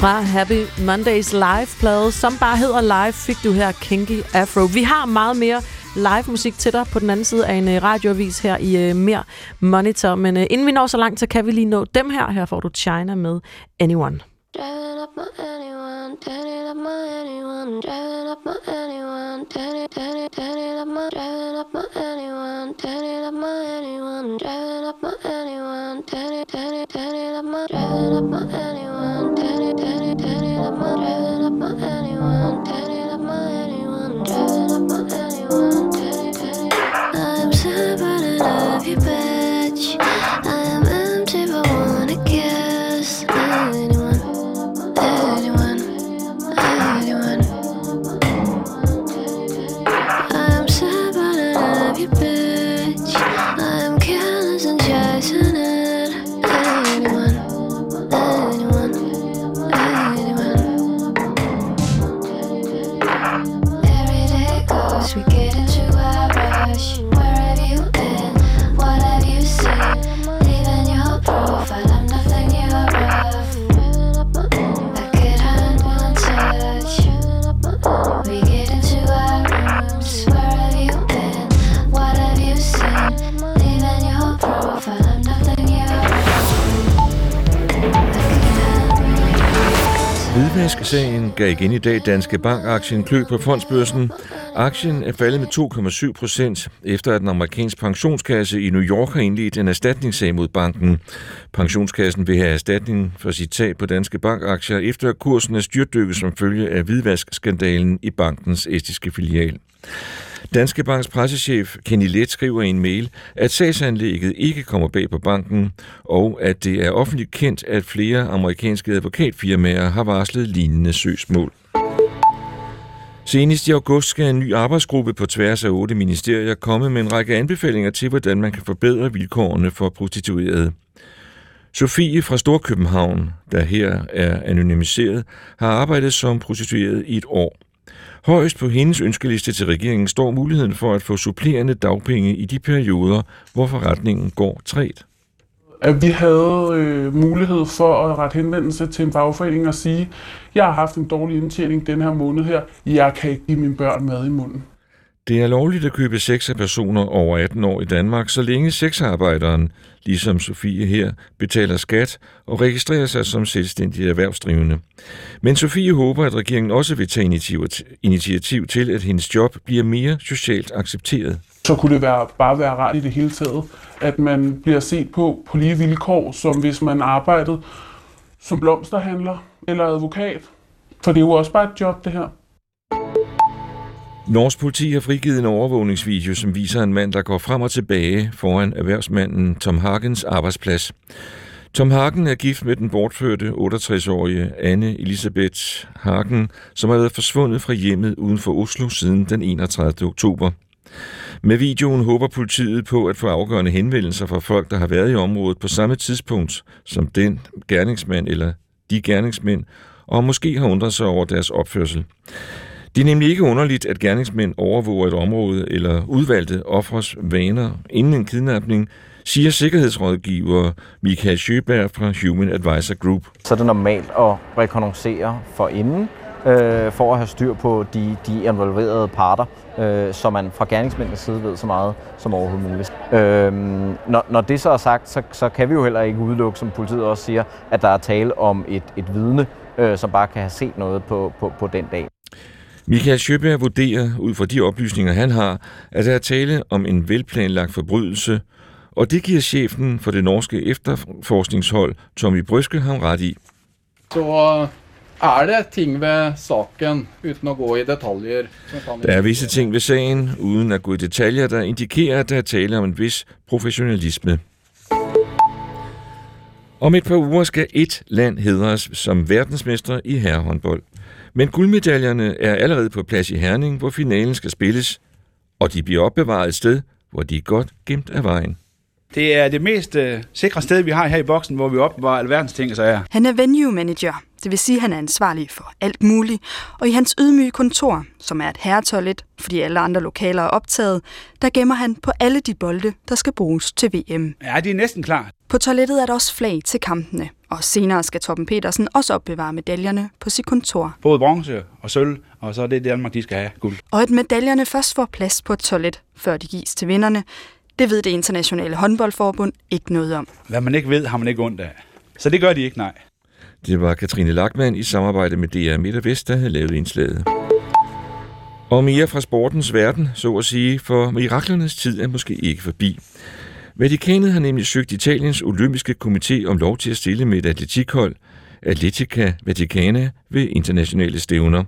Fra Happy Mondays live-plade, som bare hedder Live, fik du her Kinky Afro. Vi har meget mere live musik til dig på den anden side af en øh, radioavis her i øh, uh, Mere Monitor. Men uh, inden vi når så langt, så kan vi lige nå dem her. Her får du China med Anyone. Driving up my anyone, turning up my anyone, driving up my anyone, turning, turning, turning up my, driving up my anyone, turning up my anyone, driving Hvidvask-sagen gav igen i dag Danske Bank-aktien klø på fondsbørsen. Aktien er faldet med 2,7 procent, efter at den amerikanske pensionskasse i New York har indledt en erstatningssag mod banken. Pensionskassen vil have erstatning for sit tab på Danske Bank-aktier, efter at kursen er styrtdykket som følge af hvidvaskskandalen i bankens estiske filial. Danske Banks pressechef Kenny Let skriver i en mail, at sagsanlægget ikke kommer bag på banken, og at det er offentligt kendt, at flere amerikanske advokatfirmaer har varslet lignende søgsmål. Senest i august skal en ny arbejdsgruppe på tværs af otte ministerier komme med en række anbefalinger til, hvordan man kan forbedre vilkårene for prostituerede. Sofie fra Storkøbenhavn, der her er anonymiseret, har arbejdet som prostitueret i et år. Højst på hendes ønskeliste til regeringen står muligheden for at få supplerende dagpenge i de perioder, hvor forretningen går træt. at vi havde øh, mulighed for at rette henvendelse til en fagforening og sige, jeg har haft en dårlig indtjening den her måned her, jeg kan ikke give mine børn mad i munden. Det er lovligt at købe sex af personer over 18 år i Danmark, så længe sexarbejderen, ligesom Sofie her, betaler skat og registrerer sig som selvstændig erhvervsdrivende. Men Sofie håber, at regeringen også vil tage initiativ- til, at hendes job bliver mere socialt accepteret. Så kunne det være, bare være rart i det hele taget, at man bliver set på på lige vilkår, som hvis man arbejdede som blomsterhandler eller advokat. For det er jo også bare et job, det her. Norsk politi har frigivet en overvågningsvideo, som viser en mand, der går frem og tilbage foran erhvervsmanden Tom Hagens arbejdsplads. Tom Hagen er gift med den bortførte 68-årige Anne Elisabeth Hagen, som har været forsvundet fra hjemmet uden for Oslo siden den 31. oktober. Med videoen håber politiet på at få afgørende henvendelser fra folk, der har været i området på samme tidspunkt som den gerningsmand eller de gerningsmænd, og måske har undret sig over deres opførsel. Det er nemlig ikke underligt, at gerningsmænd overvåger et område eller udvalgte offres vaner inden en kidnapning, siger sikkerhedsrådgiver Michael Sjøberg fra Human Advisor Group. Så er det normalt at rekognoscere for inden, øh, for at have styr på de, de involverede parter, øh, så man fra gerningsmændenes side ved så meget som overhovedet muligt. Øh, når, når det så er sagt, så, så kan vi jo heller ikke udelukke, som politiet også siger, at der er tale om et, et vidne, øh, som bare kan have set noget på, på, på den dag. Michael Sjøberg vurderer, ud fra de oplysninger, han har, at der er tale om en velplanlagt forbrydelse, og det giver chefen for det norske efterforskningshold, Tommy Bryske, ham ret i. Så er det ting ved saken, uten at gå i detaljer. som Der er visse ting ved sagen, uden at gå i detaljer, der indikerer, at der er tale om en vis professionalisme. Om et par uger skal et land hedres som verdensmester i herrehåndbold. Men guldmedaljerne er allerede på plads i Herning, hvor finalen skal spilles, og de bliver opbevaret et sted, hvor de er godt gemt af vejen. Det er det mest øh, sikre sted, vi har her i boksen, hvor vi opbevarer alverdens ting og sager. Han er venue manager. Det vil sige, at han er ansvarlig for alt muligt, og i hans ydmyge kontor, som er et herretoilet, fordi alle andre lokaler er optaget, der gemmer han på alle de bolde, der skal bruges til VM. Ja, de er næsten klar. På toilettet er der også flag til kampene, og senere skal Torben Petersen også opbevare medaljerne på sit kontor. Både bronze og sølv, og så er det Danmark, de skal have guld. Og at medaljerne først får plads på et toilet, før de gives til vinderne, det ved det internationale håndboldforbund ikke noget om. Hvad man ikke ved, har man ikke ondt af. Så det gør de ikke, nej. Det var Katrine Lackmann i samarbejde med DR Midt og Vest, der havde lavet indslaget. Og mere fra sportens verden, så at sige, for miraklernes tid er måske ikke forbi. Vatikanet har nemlig søgt Italiens olympiske komité om lov til at stille med et atletikhold, Atletica Vaticana, ved internationale stævner.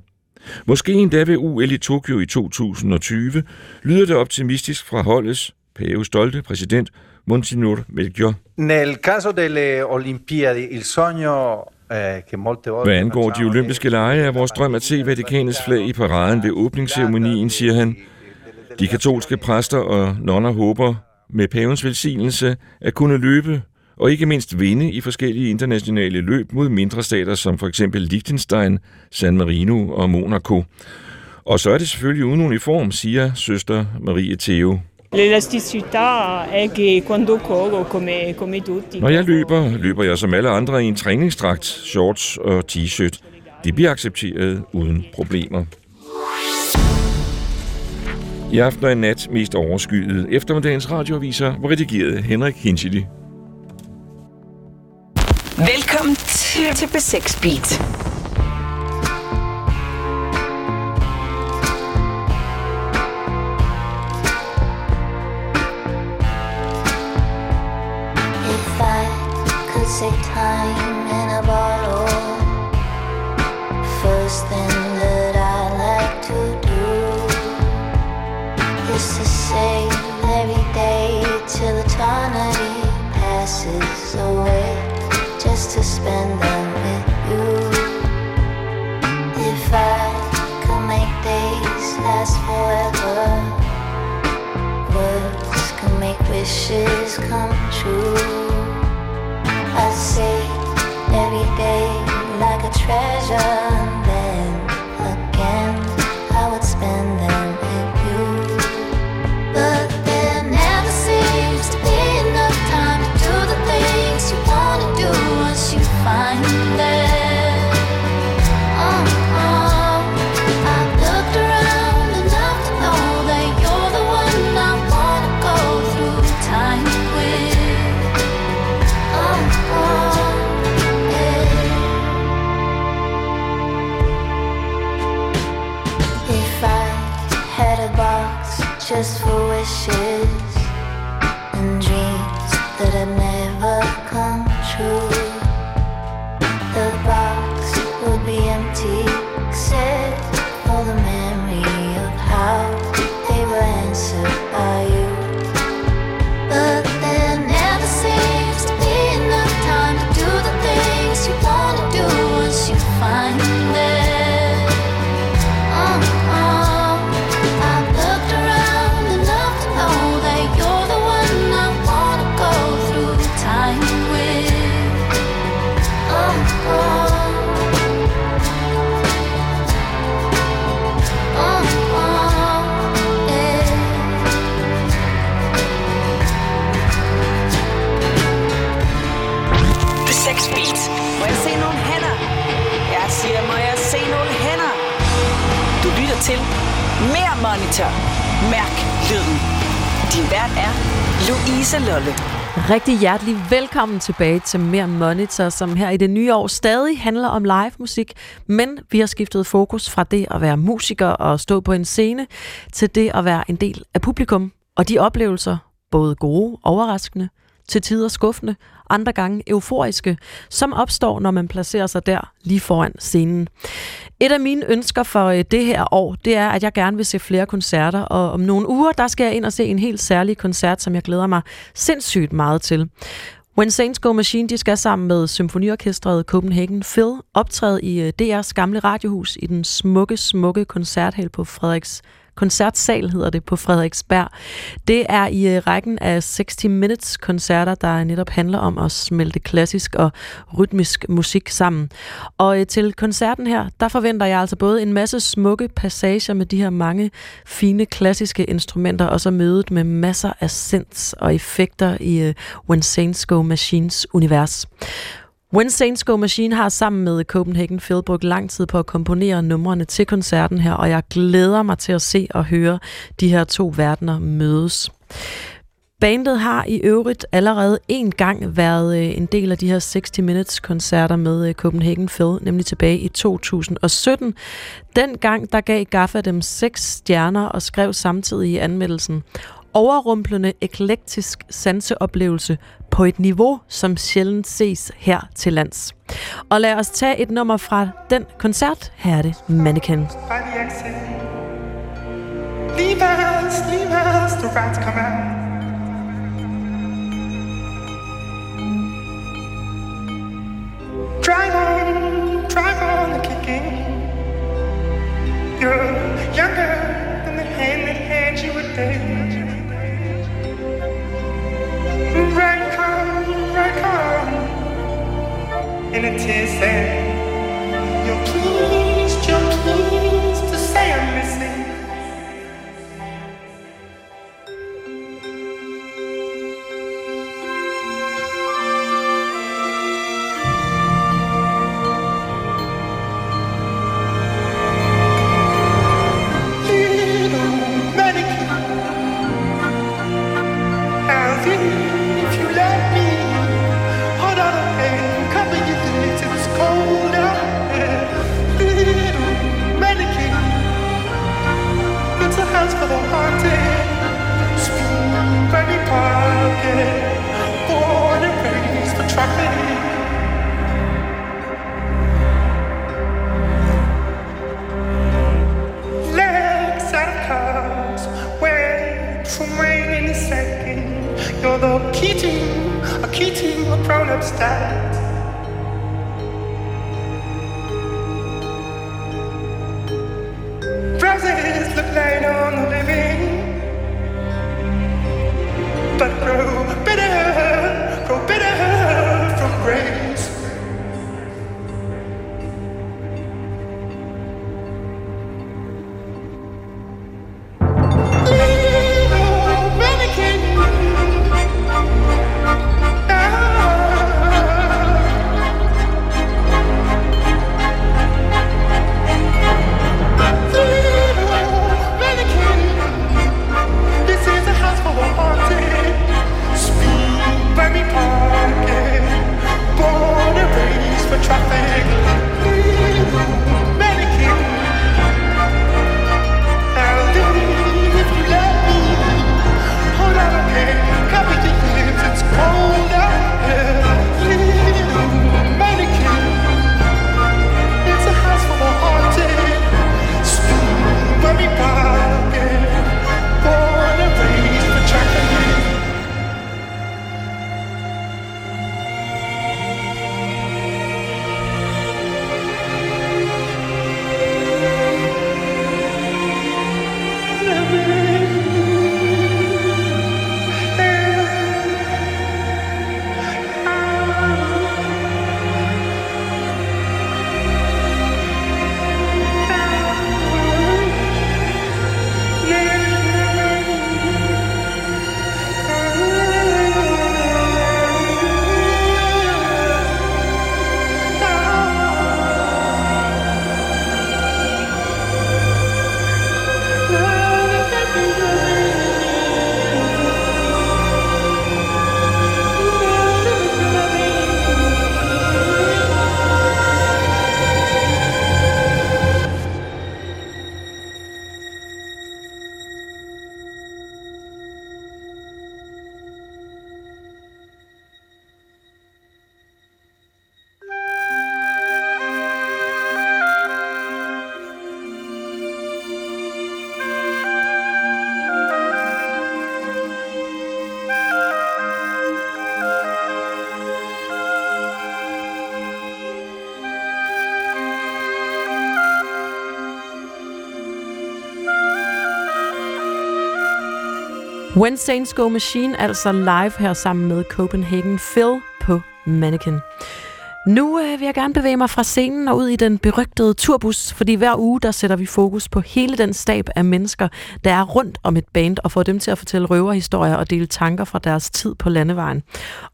Måske endda ved UL i Tokyo i 2020, lyder det optimistisk fra holdets pave stolte præsident Monsignor Melchior. Nel caso delle Olimpiadi, il sogno eh, Hvad angår de olympiske lege, er vores drøm at se Vatikanets flag i paraden ved åbningsceremonien, siger han. De katolske præster og nonner håber med pavens velsignelse at kunne løbe og ikke mindst vinde i forskellige internationale løb mod mindre stater som for eksempel Liechtenstein, San Marino og Monaco. Og så er det selvfølgelig uden uniform, siger søster Marie Theo. Når jeg løber, løber jeg som alle andre i en træningsdragt, shorts og t-shirt. De bliver accepteret uden problemer. I aften og i nat mest overskyet. Eftermiddagens radioaviser var redigeret Henrik Hinchili. Velkommen til, til B6 Beat. If I could say time in a bottle, first thing passes away, just to spend them with you. If I could make days last forever. Words can make wishes come true. I say every day like a treasure, Rigtig hjertelig velkommen tilbage til Mere Monitor, som her i det nye år stadig handler om live musik, men vi har skiftet fokus fra det at være musiker og stå på en scene, til det at være en del af publikum, og de oplevelser, både gode, overraskende, til tider skuffende, andre gange euforiske, som opstår, når man placerer sig der lige foran scenen. Et af mine ønsker for øh, det her år, det er, at jeg gerne vil se flere koncerter, og om nogle uger, der skal jeg ind og se en helt særlig koncert, som jeg glæder mig sindssygt meget til. When Saints Go Machine, de skal sammen med Symfoniorkestret Copenhagen Phil optræde i øh, DR's gamle radiohus i den smukke, smukke koncerthal på Frederiks koncertsal, hedder det, på Frederiksberg. Det er i øh, rækken af 60 Minutes koncerter, der netop handler om at smelte klassisk og rytmisk musik sammen. Og øh, til koncerten her, der forventer jeg altså både en masse smukke passager med de her mange fine klassiske instrumenter, og så mødet med masser af synths og effekter i øh, When Saints Go Machines univers. When Saints Go Machine har sammen med Copenhagen Phil brugt lang tid på at komponere numrene til koncerten her, og jeg glæder mig til at se og høre de her to verdener mødes. Bandet har i øvrigt allerede en gang været øh, en del af de her 60 Minutes koncerter med øh, Copenhagen Phil, nemlig tilbage i 2017. Dengang der gav Gaffa dem seks stjerner og skrev samtidig i anmeldelsen overrumplende eklektisk sanseoplevelse på et niveau, som sjældent ses her til lands. Og lad os tage et nummer fra den koncert. Her er det Mannequin. Leave us, leave us, the rats come out. Drive on, drive on the kicking. You're younger than the hand and it is and you please, you please. When Saints Go Machine, altså live her sammen med Copenhagen Phil på Mannequin. Nu øh, vil jeg gerne bevæge mig fra scenen og ud i den berygtede turbus, fordi hver uge der sætter vi fokus på hele den stab af mennesker, der er rundt om et band og får dem til at fortælle røverhistorier og dele tanker fra deres tid på landevejen.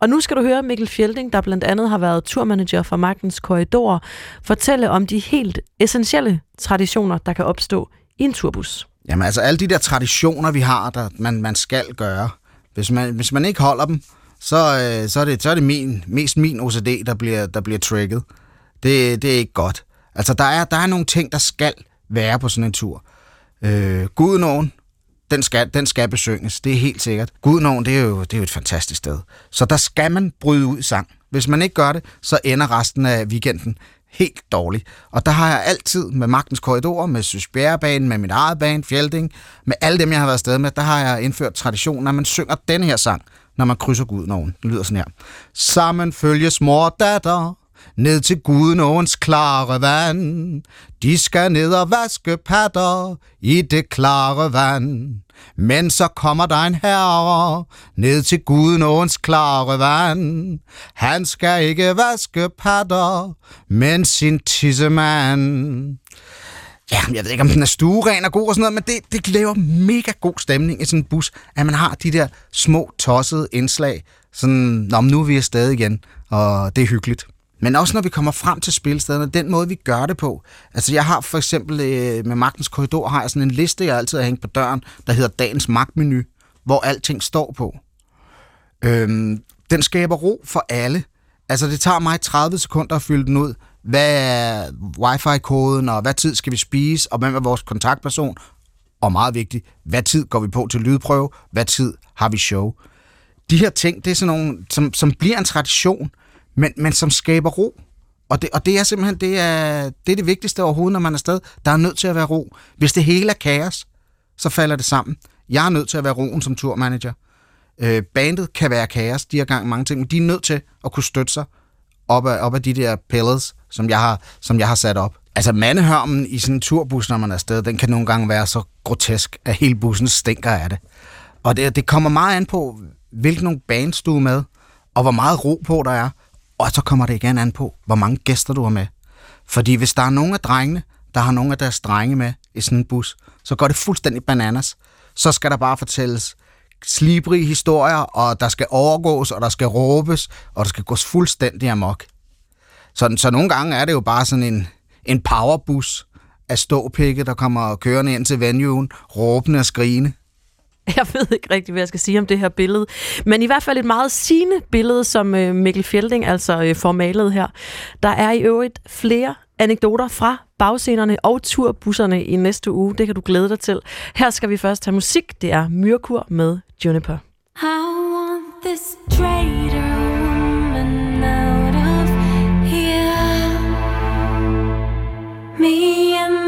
Og nu skal du høre Mikkel Fjelding, der blandt andet har været turmanager for Magtens Korridor, fortælle om de helt essentielle traditioner, der kan opstå i en turbus. Jamen altså alle de der traditioner, vi har, der man, man skal gøre. Hvis man, hvis man ikke holder dem, så, øh, så er det, så er det min, mest min OCD, der bliver, der bliver trigget. Det, det er ikke godt. Altså der er, der er nogle ting, der skal være på sådan en tur. Øh, Gudnåen, den skal, den skal besynges, det er helt sikkert. Gudnåen, det er, jo, det er jo et fantastisk sted. Så der skal man bryde ud sang. Hvis man ikke gør det, så ender resten af weekenden helt dårligt. Og der har jeg altid med Magtens Korridor, med Søsbjerrebanen, med mit eget band, Fjelding, med alle dem, jeg har været afsted med, der har jeg indført traditionen, at man synger den her sang, når man krydser Gudnoven. Det lyder sådan her. Sammen følges mor og datter, ned til Gudenåens klare vand. De skal ned og vaske patter i det klare vand. Men så kommer der en herre ned til Gudenåens klare vand. Han skal ikke vaske patter, men sin tissemand. Ja, jeg ved ikke, om den er stueren og god og sådan noget, men det, det laver mega god stemning i sådan en bus, at man har de der små tossede indslag. Sådan, Nå, nu er vi afsted igen, og det er hyggeligt. Men også når vi kommer frem til spilstederne, den måde vi gør det på. Altså jeg har for eksempel øh, med Magtens Korridor, har jeg sådan en liste, jeg altid har hængt på døren, der hedder Dagens Magtmenu, hvor alting står på. Øhm, den skaber ro for alle. Altså det tager mig 30 sekunder at fylde den ud. Hvad er wifi-koden, og hvad tid skal vi spise, og hvem er vores kontaktperson? Og meget vigtigt, hvad tid går vi på til lydprøve? Hvad tid har vi show? De her ting, det er sådan nogle, som, som bliver en tradition, men, men som skaber ro. Og det, og det er simpelthen det, er, det er det vigtigste overhovedet, når man er afsted. Der er nødt til at være ro. Hvis det hele er kaos, så falder det sammen. Jeg er nødt til at være roen som turmanager. Øh, bandet kan være kaos, de har gang mange ting, men de er nødt til at kunne støtte sig op af, op af de der pillars, som jeg har, som jeg har sat op. Altså mandehørmen i sådan en turbus, når man er afsted, den kan nogle gange være så grotesk, at hele bussen stinker af det. Og det, det kommer meget an på, hvilken nogle bands du er med, og hvor meget ro på der er. Og så kommer det igen an på, hvor mange gæster du har med. Fordi hvis der er nogle af drengene, der har nogle af deres drenge med i sådan en bus, så går det fuldstændig bananas. Så skal der bare fortælles slibrige historier, og der skal overgås, og der skal råbes, og der skal gås fuldstændig amok. Så, så nogle gange er det jo bare sådan en, en powerbus af ståpikke, der kommer kørende ind til venuen, råbende og skrigende. Jeg ved ikke rigtig, hvad jeg skal sige om det her billede. Men i hvert fald et meget sigende billede, som øh, Mikkel Fjelding altså øh, får malet her. Der er i øvrigt flere anekdoter fra bagscenerne og turbusserne i næste uge. Det kan du glæde dig til. Her skal vi først have musik. Det er Myrkur med Juniper. I want this traitor woman out of here. Me and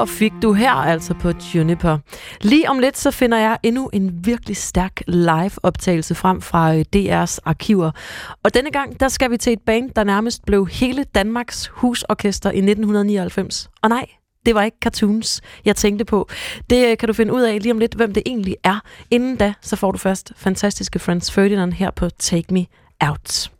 Dyrkur fik du her altså på Juniper. Lige om lidt så finder jeg endnu en virkelig stærk live-optagelse frem fra øh, DR's arkiver. Og denne gang, der skal vi til et band, der nærmest blev hele Danmarks husorkester i 1999. Og nej, det var ikke cartoons, jeg tænkte på. Det øh, kan du finde ud af lige om lidt, hvem det egentlig er. Inden da, så får du først fantastiske Franz Ferdinand her på Take Me Out.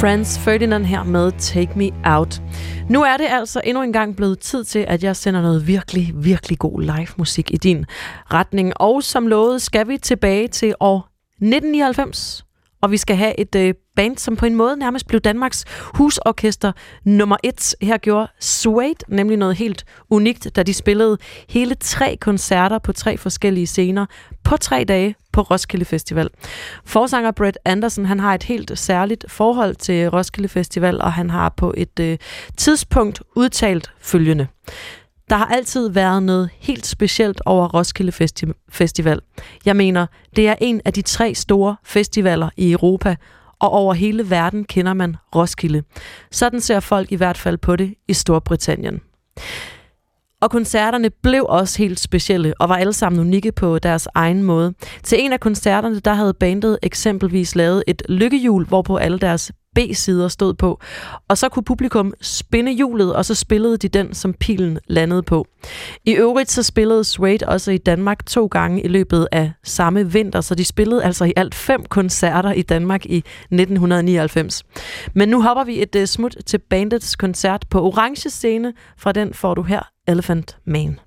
Franz Ferdinand her med Take Me Out. Nu er det altså endnu en gang blevet tid til, at jeg sender noget virkelig, virkelig god live musik i din retning. Og som lovet skal vi tilbage til år 1999, og vi skal have et øh, band, som på en måde nærmest blev Danmarks husorkester nummer et. Her gjorde Suede nemlig noget helt unikt, da de spillede hele tre koncerter på tre forskellige scener på tre dage på Roskilde Festival. Forsanger Brett Anderson, han har et helt særligt forhold til Roskilde Festival, og han har på et øh, tidspunkt udtalt følgende. Der har altid været noget helt specielt over Roskilde Festi- Festival. Jeg mener, det er en af de tre store festivaler i Europa, og over hele verden kender man Roskilde. Sådan ser folk i hvert fald på det i Storbritannien. Og koncerterne blev også helt specielle og var alle sammen unikke på deres egen måde. Til en af koncerterne, der havde bandet eksempelvis lavet et lykkehjul, hvorpå alle deres B-sider stod på. Og så kunne publikum spinde hjulet, og så spillede de den, som pilen landede på. I øvrigt så spillede Suede også i Danmark to gange i løbet af samme vinter, så de spillede altså i alt fem koncerter i Danmark i 1999. Men nu hopper vi et uh, smut til bandets koncert på Orange Scene. Fra den får du her Elephant Man.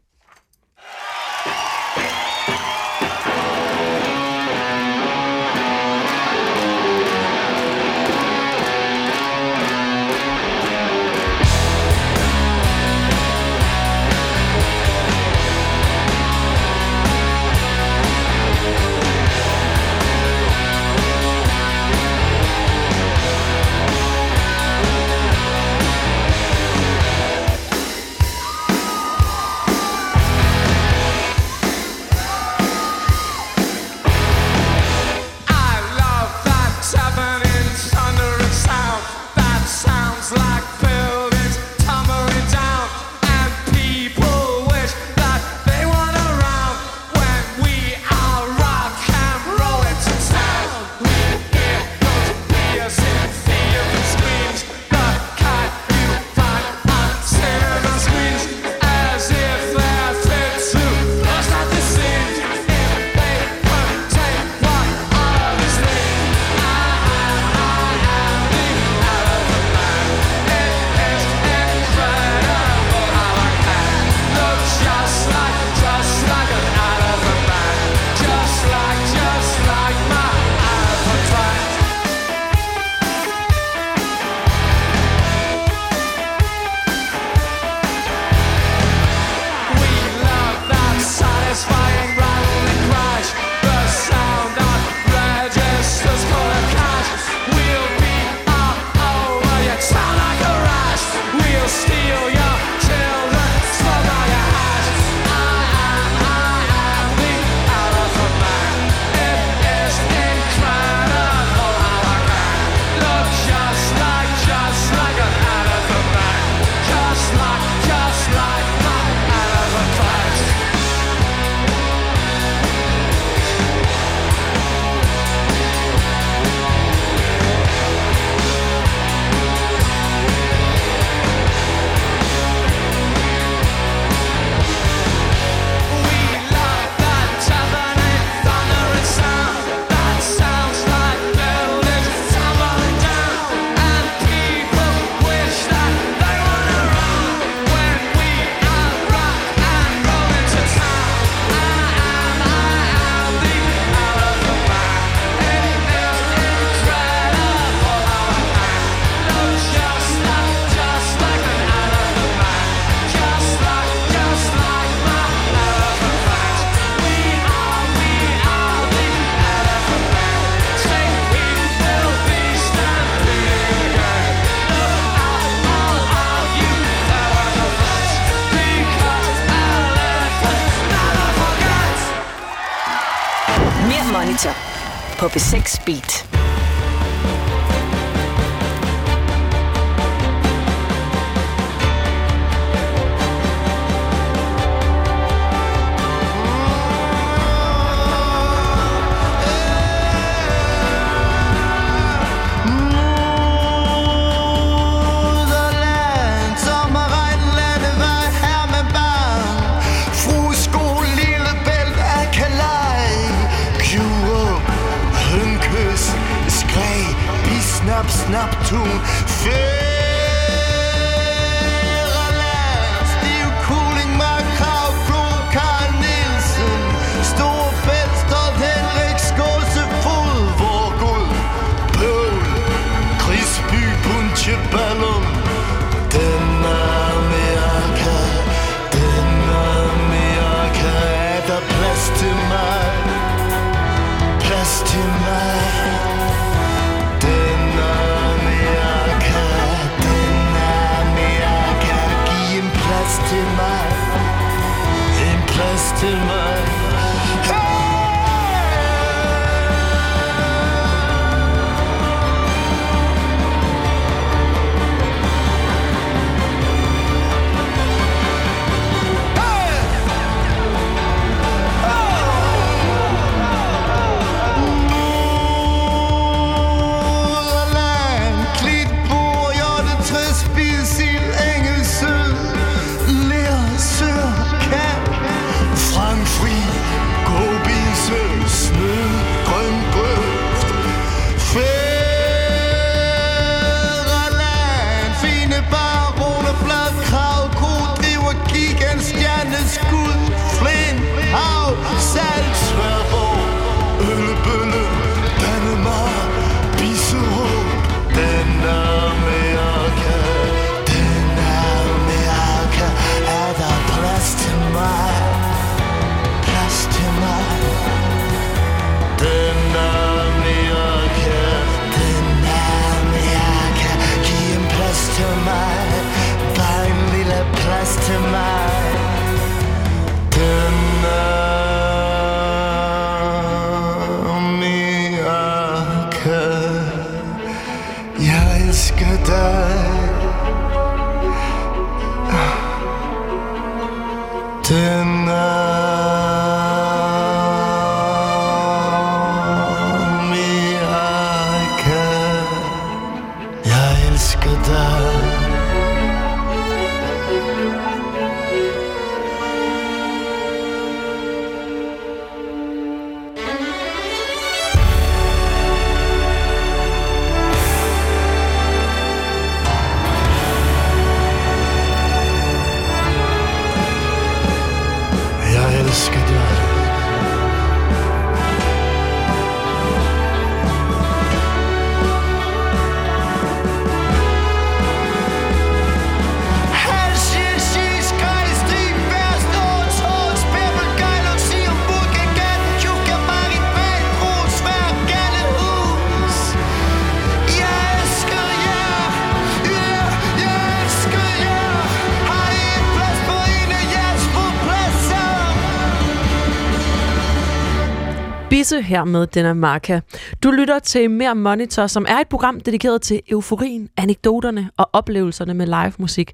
Louise her med Dina Marka. Du lytter til Mere Monitor, som er et program dedikeret til euforien, anekdoterne og oplevelserne med live musik.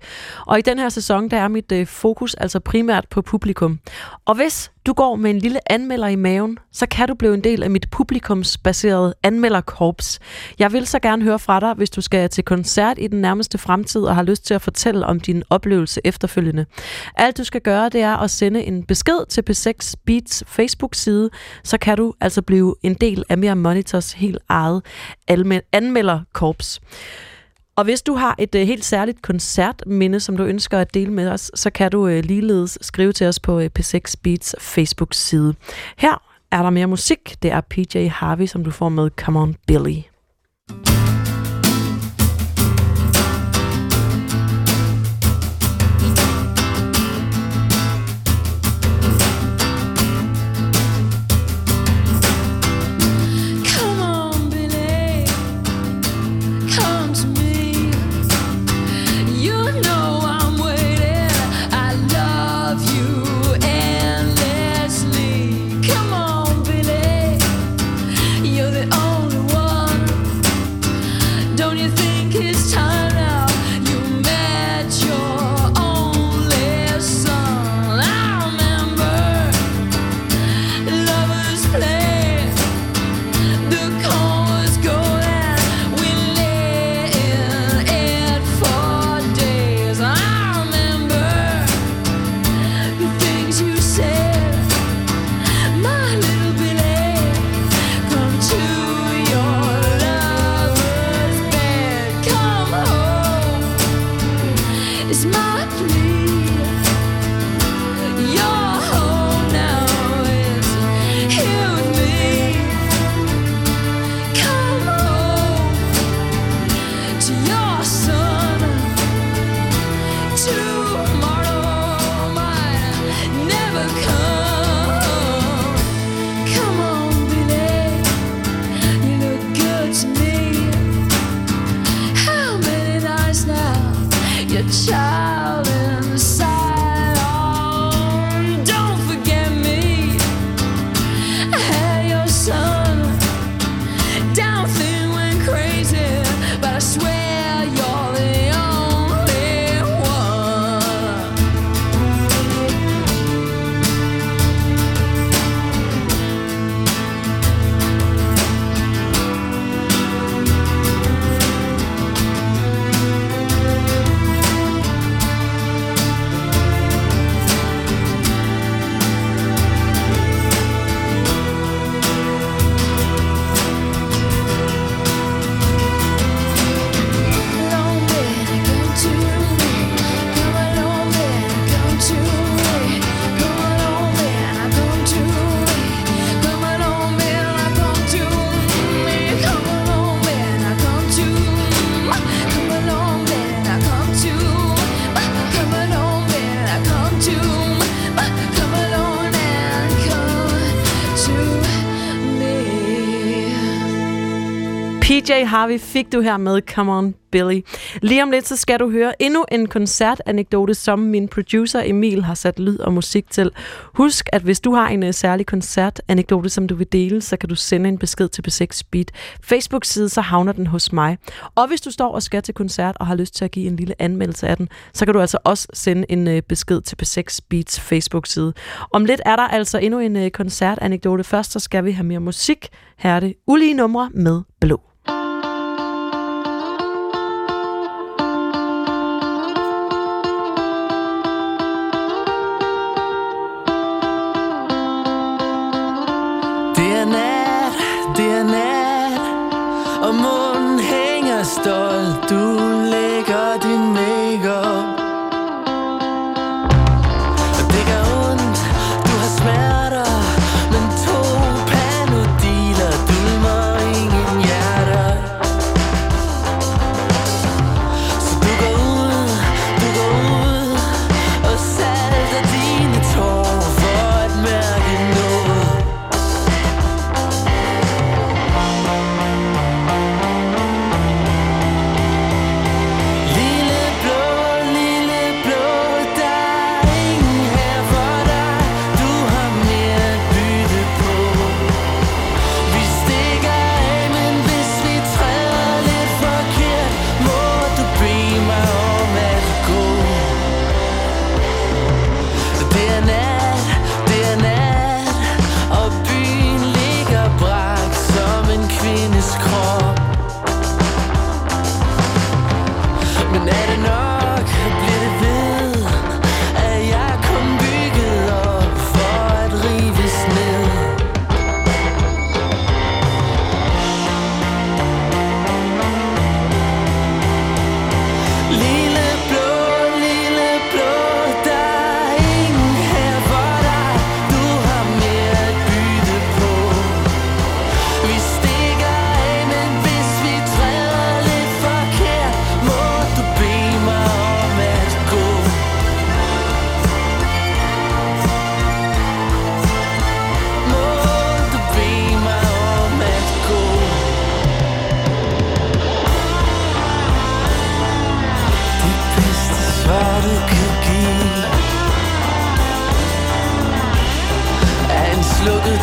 Og i den her sæson, der er mit øh, fokus altså primært på publikum. Og hvis du går med en lille anmelder i maven, så kan du blive en del af mit publikumsbaserede anmelderkorps. Jeg vil så gerne høre fra dig, hvis du skal til koncert i den nærmeste fremtid og har lyst til at fortælle om din oplevelse efterfølgende. Alt du skal gøre, det er at sende en besked til P6 Beats Facebook-side, så kan du altså blive en del af Mere Monitors helt eget anmelderkorps. Og hvis du har et øh, helt særligt koncertminde, som du ønsker at dele med os, så kan du øh, ligeledes skrive til os på øh, P6 Beats Facebook-side. Her er der mere musik. Det er PJ Harvey, som du får med Come On Billy. I swear Harvey fik du her med Come On Billy. Lige om lidt, så skal du høre endnu en koncertanekdote, som min producer Emil har sat lyd og musik til. Husk, at hvis du har en uh, særlig koncertanekdote, som du vil dele, så kan du sende en besked til B6 Beat Facebook-side, så havner den hos mig. Og hvis du står og skal til koncert og har lyst til at give en lille anmeldelse af den, så kan du altså også sende en uh, besked til B6 Beats Facebook-side. Om lidt er der altså endnu en uh, koncertanekdote. Først så skal vi have mere musik. Her er det ulige numre med blå.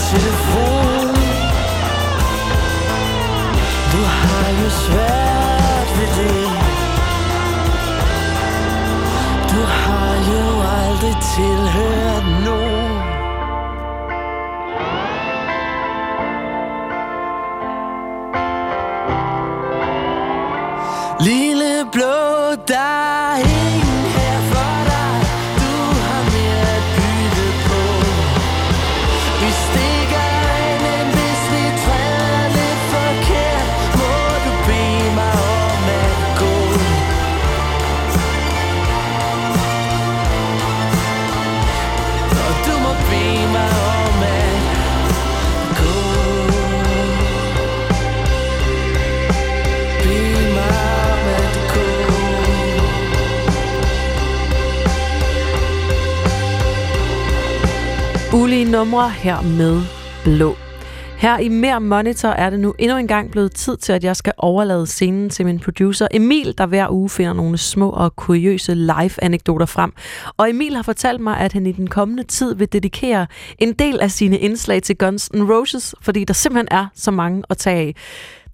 Aldrig telefon numre her med blå. Her i Mere Monitor er det nu endnu en gang blevet tid til, at jeg skal overlade scenen til min producer Emil, der hver uge finder nogle små og kuriøse live-anekdoter frem. Og Emil har fortalt mig, at han i den kommende tid vil dedikere en del af sine indslag til Guns N' Roses, fordi der simpelthen er så mange at tage af.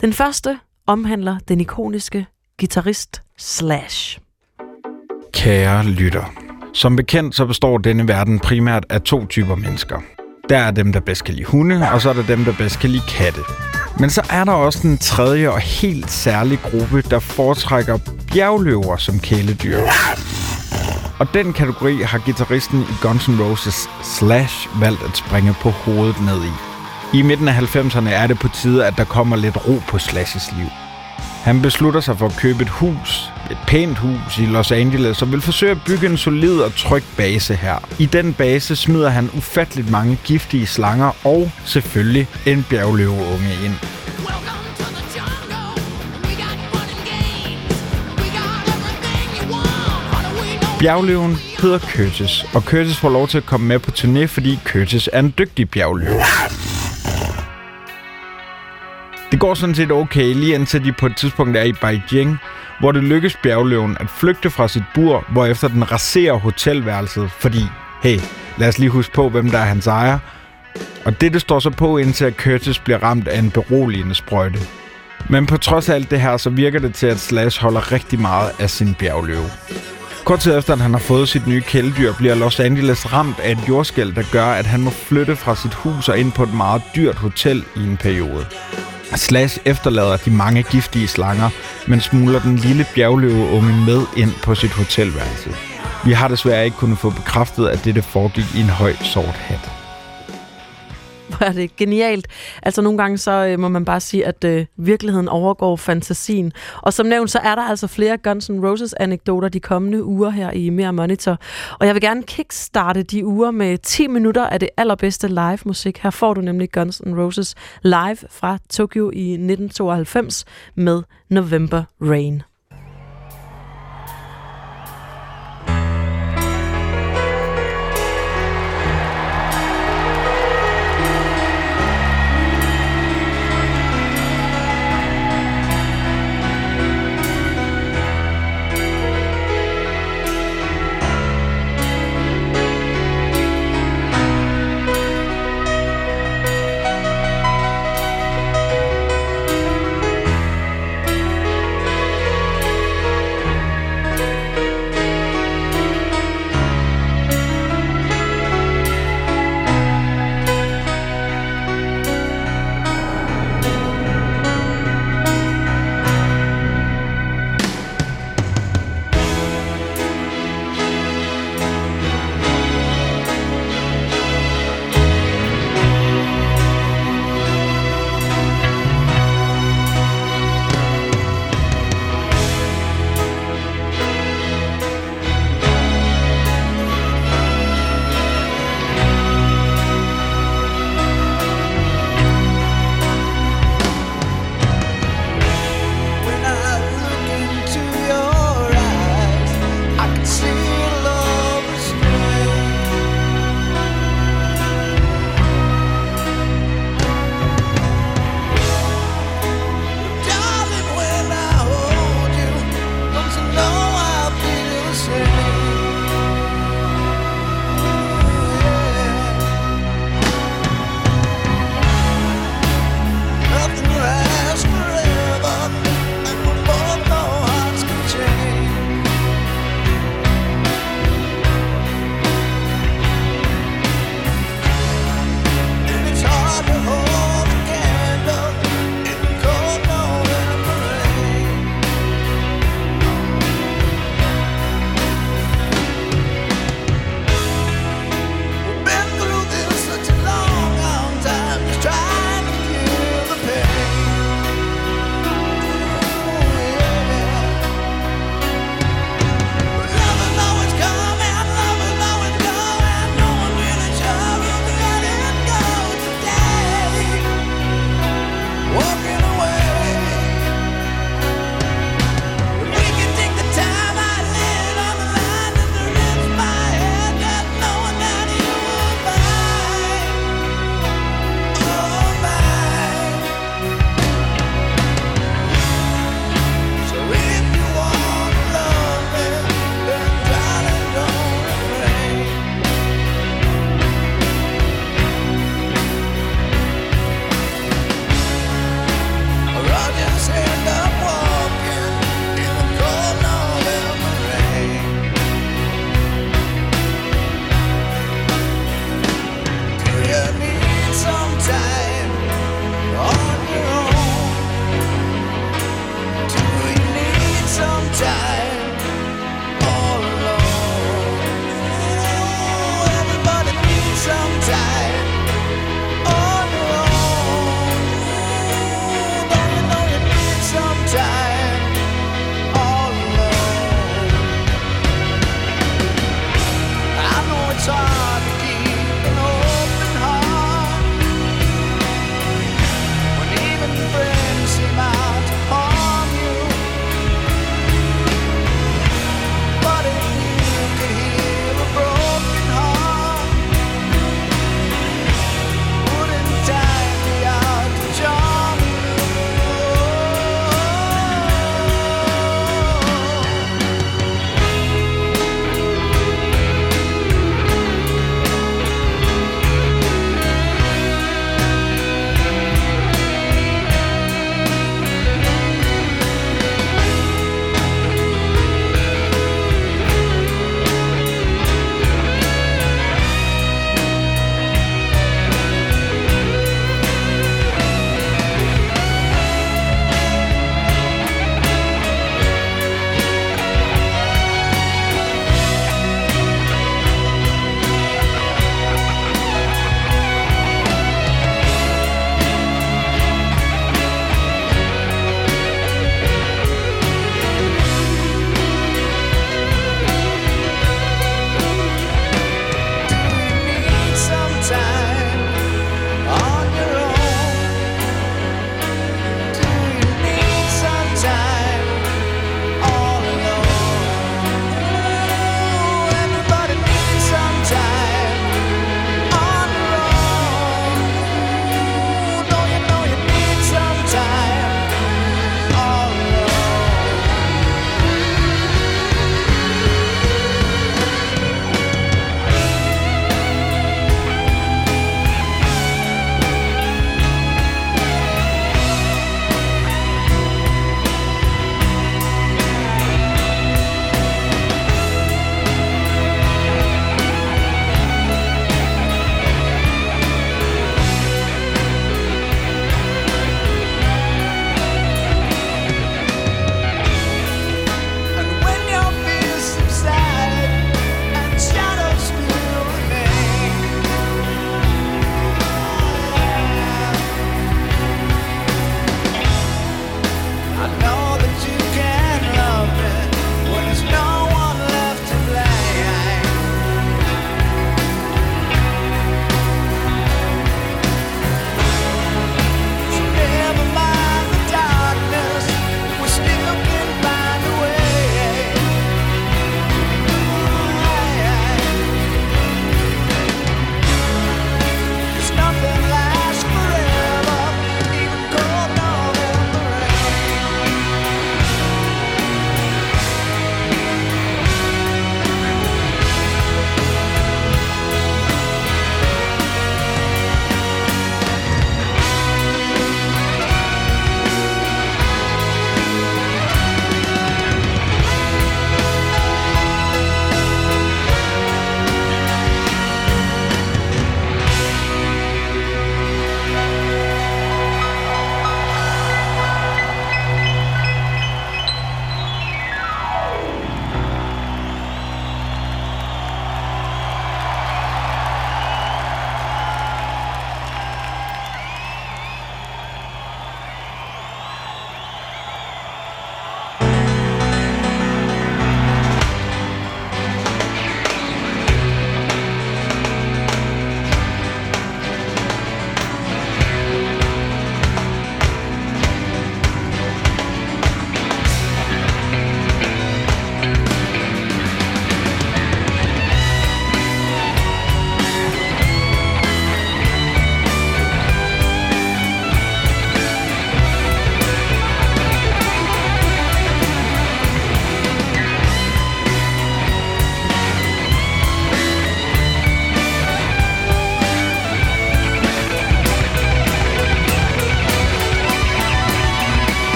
Den første omhandler den ikoniske guitarist Slash. Kære lytter. Som bekendt så består denne verden primært af to typer mennesker. Der er dem, der bedst kan lide hunde, og så er der dem, der bedst kan lide katte. Men så er der også en tredje og helt særlig gruppe, der foretrækker bjergløver som kæledyr. Og den kategori har gitarristen i Guns N' Roses Slash valgt at springe på hovedet ned i. I midten af 90'erne er det på tide, at der kommer lidt ro på Slash's liv. Han beslutter sig for at købe et hus, et pænt hus i Los Angeles, og vil forsøge at bygge en solid og tryg base her. I den base smider han ufatteligt mange giftige slanger og selvfølgelig en bjergløveunge ind. Bjergløven hedder Curtis, og Curtis får lov til at komme med på turné, fordi Curtis er en dygtig bjergløve. Det går sådan set okay, lige indtil de på et tidspunkt er i Beijing, hvor det lykkes bjergløven at flygte fra sit bur, hvorefter den raserer hotelværelset, fordi, hey, lad os lige huske på, hvem der er hans ejer. Og dette står så på, indtil at Curtis bliver ramt af en beroligende sprøjte. Men på trods af alt det her, så virker det til, at Slash holder rigtig meget af sin bjergløve. Kort tid efter, at han har fået sit nye kæledyr, bliver Los Angeles ramt af et jordskæld, der gør, at han må flytte fra sit hus og ind på et meget dyrt hotel i en periode. Slash efterlader de mange giftige slanger, men smuler den lille bjergløveunge med ind på sit hotelværelse. Vi har desværre ikke kunnet få bekræftet, at dette foregik i en høj sort hat. Er det genialt. Altså nogle gange så øh, må man bare sige, at øh, virkeligheden overgår fantasien. Og som nævnt, så er der altså flere Guns N' Roses anekdoter de kommende uger her i Mere Monitor. Og jeg vil gerne kickstarte de uger med 10 minutter af det allerbedste live musik. Her får du nemlig Guns N' Roses live fra Tokyo i 1992 med November Rain.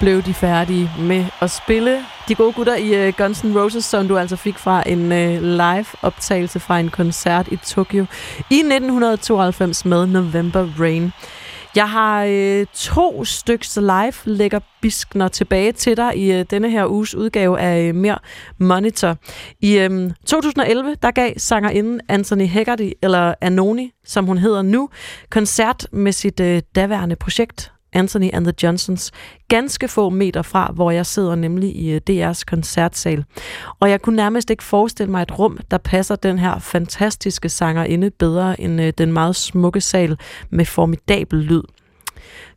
Blev de færdige med at spille de gode gutter i uh, Guns N' Roses, som du altså fik fra en øh, uh, live-optagelse fra en koncert i Tokyo i 1992 med November Rain. Jeg har øh, to styks live lægger biskner tilbage til dig i øh, denne her uges udgave af øh, Mere Monitor. I øh, 2011, der gav sangerinden Anthony Haggerty, eller Anoni, som hun hedder nu, koncert med sit øh, daværende projekt, Anthony and the Johnsons, ganske få meter fra, hvor jeg sidder, nemlig i øh, DR's koncertsal. Og jeg kunne nærmest ikke forestille mig et rum, der passer den her fantastiske sangerinde bedre end øh, den meget smukke sal med formidabel lyd.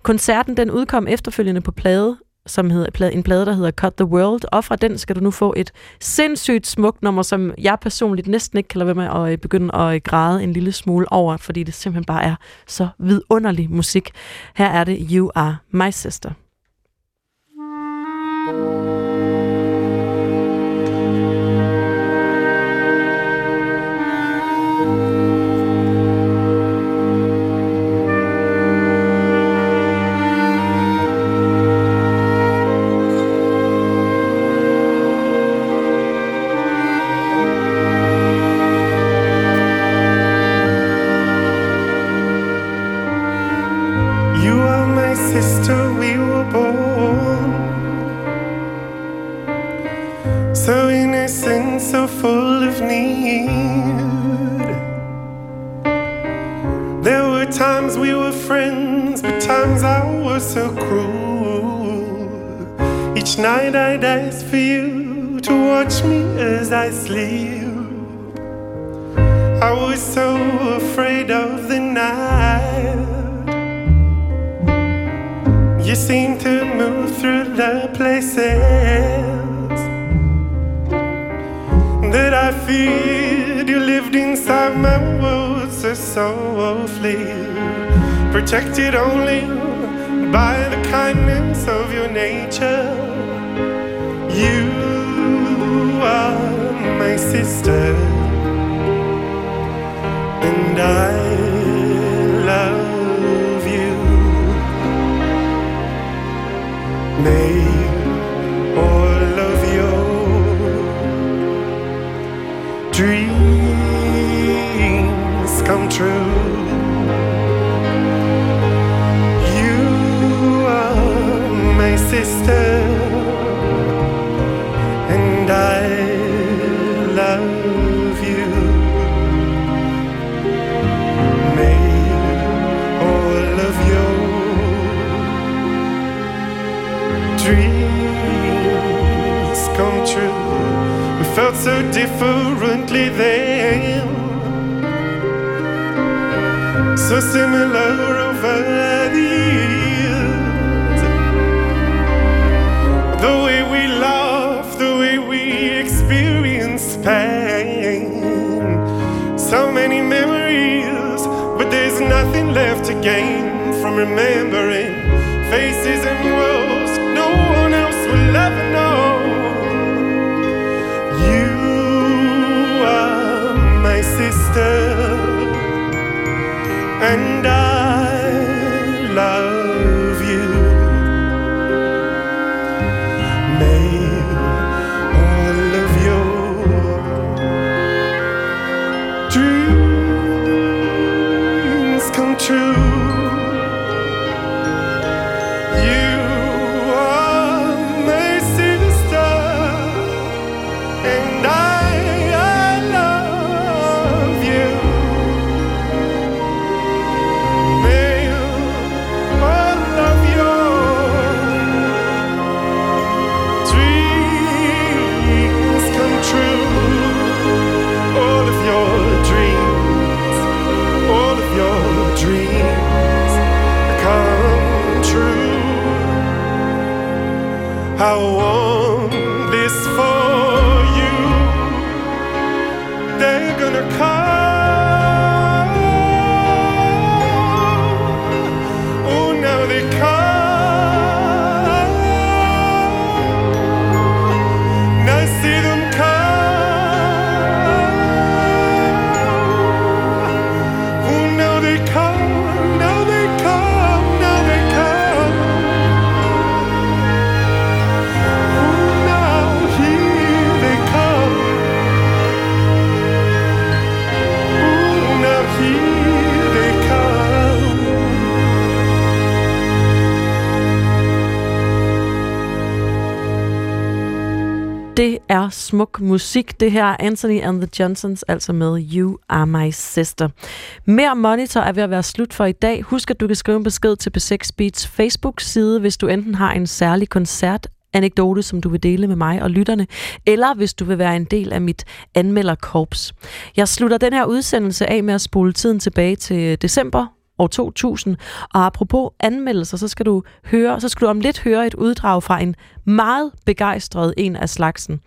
Koncerten den udkom efterfølgende på plade, som hedder en plade, der hedder Cut the World, og fra den skal du nu få et sindssygt smukt nummer, som jeg personligt næsten ikke kan lade være med at øh, begynde at øh, græde en lille smule over, fordi det simpelthen bare er så vidunderlig musik. Her er det You Are My Sister. So full of need. There were times we were friends, but times I was so cruel. Each night I'd ask for you to watch me as I sleep. I was so afraid of the night. You seemed to move through the places that I feared. You lived inside my world so softly, protected only by the kindness of your nature. You are my sister, and I love you. May dreams come true. You are my sister, so differently then, so similar over the years. The way we laugh, the way we experience pain. So many memories, but there's nothing left to gain from remembering faces and worlds sister, er smuk musik. Det her er Anthony and the Johnsons, altså med You Are My Sister. Mere Monitor er ved at være slut for i dag. Husk, at du kan skrive en besked til B6 Beats Facebook-side, hvis du enten har en særlig koncert anekdote, som du vil dele med mig og lytterne, eller hvis du vil være en del af mit anmelderkorps. Jeg slutter den her udsendelse af med at spole tiden tilbage til december år 2000. Og apropos anmeldelser, så skal du høre, så skal du om lidt høre et uddrag fra en meget begejstret en af slagsen.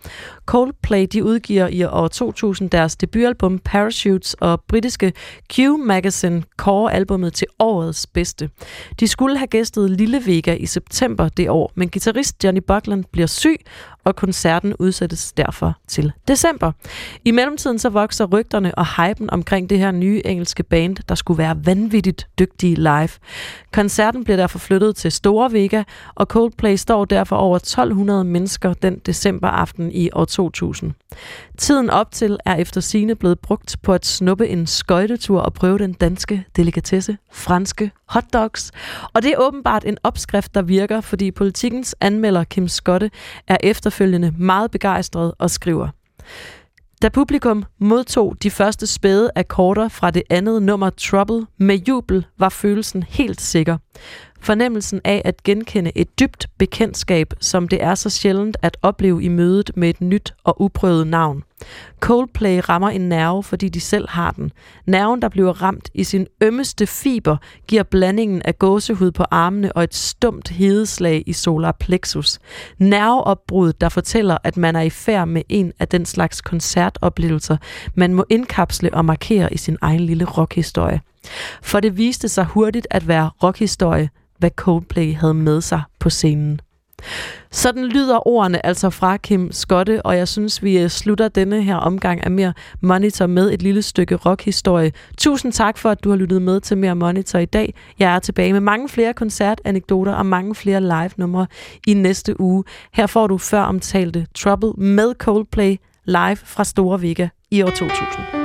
Coldplay de udgiver i år 2000 deres debutalbum Parachutes, og britiske Q Magazine kårer albummet til årets bedste. De skulle have gæstet Lille Vega i september det år, men guitarist Johnny Buckland bliver syg, og koncerten udsættes derfor til december. I mellemtiden så vokser rygterne og hypen omkring det her nye engelske band, der skulle være vanvittigt dygtige live. Koncerten bliver derfor flyttet til Store Vega, og Coldplay står derfor over 1200 mennesker den decemberaften i år 2000. Tiden op til er efter sine blevet brugt på at snuppe en skøjtetur og prøve den danske delikatesse, franske hotdogs. Og det er åbenbart en opskrift, der virker, fordi politikens anmelder Kim Skotte er efterfølgende meget begejstret og skriver. Da publikum modtog de første spæde akkorder fra det andet nummer Trouble med jubel, var følelsen helt sikker. Fornemmelsen af at genkende et dybt bekendtskab, som det er så sjældent at opleve i mødet med et nyt og uprøvet navn. Coldplay rammer en nerve, fordi de selv har den. Nerven, der bliver ramt i sin ømmeste fiber, giver blandingen af gåsehud på armene og et stumt hedeslag i solar plexus. Nerveopbrud, der fortæller, at man er i færd med en af den slags koncertoplevelser, man må indkapsle og markere i sin egen lille rockhistorie. For det viste sig hurtigt at være rockhistorie, hvad Coldplay havde med sig på scenen. Sådan lyder ordene altså fra Kim Skotte, og jeg synes, vi øh, slutter denne her omgang af Mere Monitor med et lille stykke rockhistorie. Tusind tak for, at du har lyttet med til Mere Monitor i dag. Jeg er tilbage med mange flere koncertanekdoter og mange flere live-numre i næste uge. Her får du før omtalte Trouble med Coldplay live fra Store Vega i år 2000.